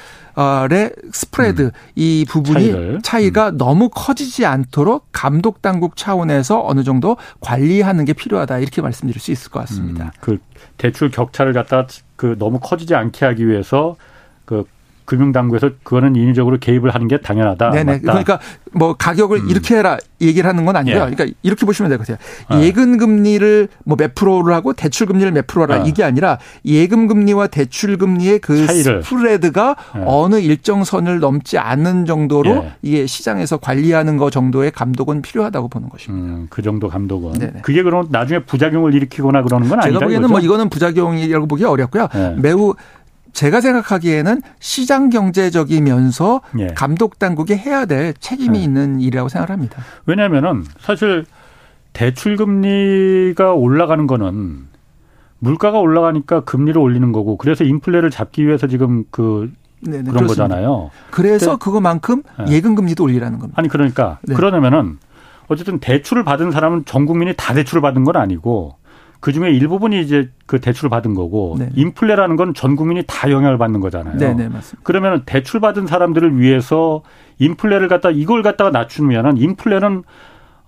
의 스프레드 음. 이 부분이 차이를. 차이가 음. 너무 커지지 않도록 감독 당국 차원에서 어느 정도 관리하는 게 필요하다 이렇게 말씀드릴 수 있을 것 같습니다. 음. 그 대출 격차를 갖다 그 너무 커지지 않게 하기 위해서 그 금융당국에서 그거는 인위적으로 개입을 하는 게 당연하다. 네네. 맞다. 그러니까 뭐 가격을 음. 이렇게 해라 얘기를 하는 건 아니고요. 예. 그러니까 이렇게 보시면 될 것 같아요. 어. 예금 금리를 뭐 몇 프로를 하고 대출 금리를 몇 프로라 어. 이게 아니라 예금 금리와 대출 금리의 그 차이를. 스프레드가 예. 어느 일정 선을 넘지 않는 정도로 예. 이게 시장에서 관리하는 거 정도의 감독은 필요하다고 보는 것입니다. 음, 그 정도 감독은. 네네. 그게 그럼 나중에 부작용을 일으키거나 그러는 건 아니죠. 제가 보기에는 뭐 이거는 부작용이라고 보기 어렵고요. 예. 매우 제가 생각하기에는 시장 경제적이면서 예. 감독 당국이 해야 될 책임이 예. 있는 일이라고 생각합니다. 왜냐하면은 사실 대출 금리가 올라가는 거는 물가가 올라가니까 금리를 올리는 거고 그래서 인플레를 잡기 위해서 지금 그 네네, 그런 그렇습니다. 거잖아요. 그래서 그거만큼 예. 예금 금리도 올리라는 겁니다. 아니 그러니까 네. 그러냐면은 어쨌든 대출을 받은 사람은 전 국민이 다 대출을 받은 건 아니고 그 중에 일부분이 이제 그 대출을 받은 거고 네. 인플레라는 건 전 국민이 다 영향을 받는 거잖아요. 네, 네, 맞습니다. 그러면 대출 받은 사람들을 위해서 인플레를 갖다 이걸 갖다가 낮추면은 인플레는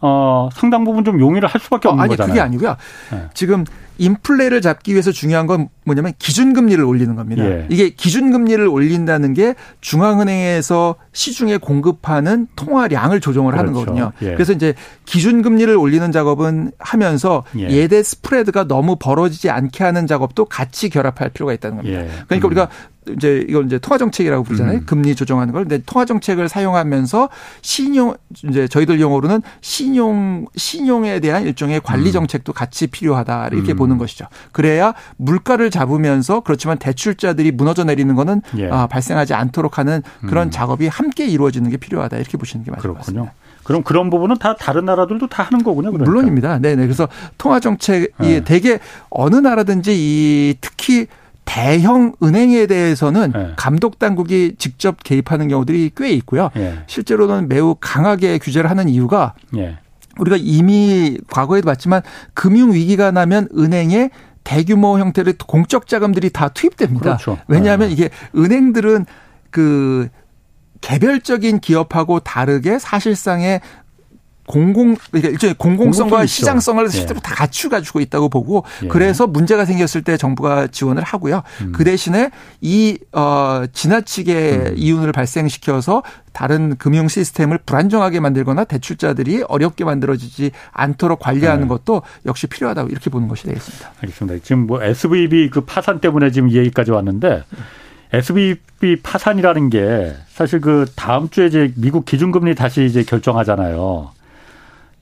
어 상당 부분 좀 용의를 할 수밖에 없는 어, 아니, 거잖아요. 그게 아니고요. 네. 지금 인플레를 잡기 위해서 중요한 건 뭐냐면 기준금리를 올리는 겁니다. 예. 이게 기준금리를 올린다는 게 중앙은행에서 시중에 공급하는 통화량을 조정을 그렇죠. 하는 거거든요. 예. 그래서 이제 기준금리를 올리는 작업은 하면서 예. 대 스프레드가 너무 벌어지지 않게 하는 작업도 같이 결합할 필요가 있다는 겁니다. 예. 그러니까 음. 우리가 이제 이걸 이제 통화 정책이라고 부르잖아요. 음. 금리 조정하는 걸. 근데 통화 정책을 사용하면서 신용 이제 저희들 용어로는 신용 신용에 대한 일종의 관리 음. 정책도 같이 필요하다 이렇게 음. 보는 것이죠. 그래야 물가를 잡으면서 그렇지만 대출자들이 무너져 내리는 거는 예. 아, 발생하지 않도록 하는 그런 음. 작업이 함께 이루어지는 게 필요하다 이렇게 보시는 게 맞을 것 같습니다. 그럼 그런 부분은 다 다른 나라들도 다 하는 거군요. 그러니까. 물론입니다. 네네. 그래서 통화 정책이 네. 대개 어느 나라든지 이 특히 대형 은행에 대해서는 네. 감독 당국이 직접 개입하는 경우들이 꽤 있고요. 네. 실제로는 매우 강하게 규제를 하는 이유가 네. 우리가 이미 과거에도 봤지만 금융 위기가 나면 은행에 대규모 형태의 공적 자금들이 다 투입됩니다. 그렇죠. 왜냐하면 네. 이게 은행들은 그 개별적인 기업하고 다르게 사실상의 공공 그러니까 일종의 공공성과 시장성을 예. 실제로 예. 다 갖추 가지고 있다고 보고 예. 그래서 문제가 생겼을 때 정부가 지원을 하고요. 음. 그 대신에 이 어 지나치게 음. 이윤을 발생시켜서 다른 금융 시스템을 불안정하게 만들거나 대출자들이 어렵게 만들어지지 않도록 관리하는 네. 것도 역시 필요하다고 이렇게 보는 것이 되겠습니다. 알겠습니다. 지금 뭐 SVB 그 파산 때문에 지금 이 얘기까지 왔는데 SVB 파산이라는 게 사실 그 다음 주에 이제 미국 기준금리 다시 이제 결정하잖아요.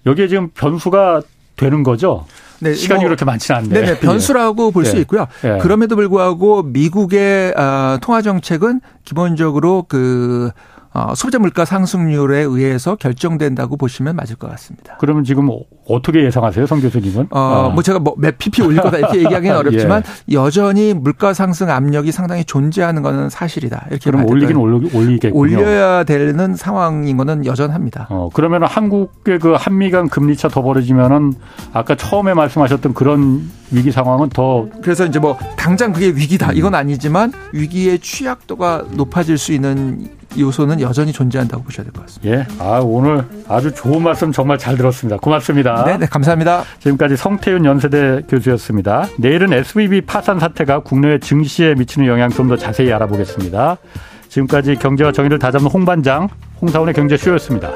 여기에 지금 변수가 되는 거죠. 네, 시간이 뭐, 그렇게 많지는 않네. 네, 변수라고 볼수 네. 있고요. 네. 그럼에도 불구하고 미국의 어, 통화 정책은 기본적으로 그 어, 소비자 물가 상승률에 의해서 결정된다고 보시면 맞을 것 같습니다. 그러면 지금 어떻게 예상하세요, 성 교수님은? 어, 어. 뭐 제가 뭐 몇 pp 올릴 거다 이렇게 얘기하기는 어렵지만 예. 여전히 물가 상승 압력이 상당히 존재하는 것은 사실이다. 이렇게 그럼 올리긴 올리겠군요. 올려야 되는 상황인 거는 여전합니다. 어, 그러면 한국의 그 한미 간 금리 차더 벌어지면은 아까 처음에 말씀하셨던 그런 위기 상황은 더 그래서 이제 뭐 당장 그게 위기다 이건 아니지만 위기의 취약도가 높아질 수 있는 요소는 여전히 존재한다고 보셔야 될 것 같습니다. 예. 아, 오늘 아주 좋은 말씀 정말 잘 들었습니다. 고맙습니다. 네, 네, 감사합니다. 지금까지 성태윤 연세대 교수였습니다. 내일은 SVB 파산 사태가 국내 증시에 미치는 영향 좀 더 자세히 알아보겠습니다. 지금까지 경제와 정의를 다잡는 홍반장, 홍사원의 경제쇼였습니다.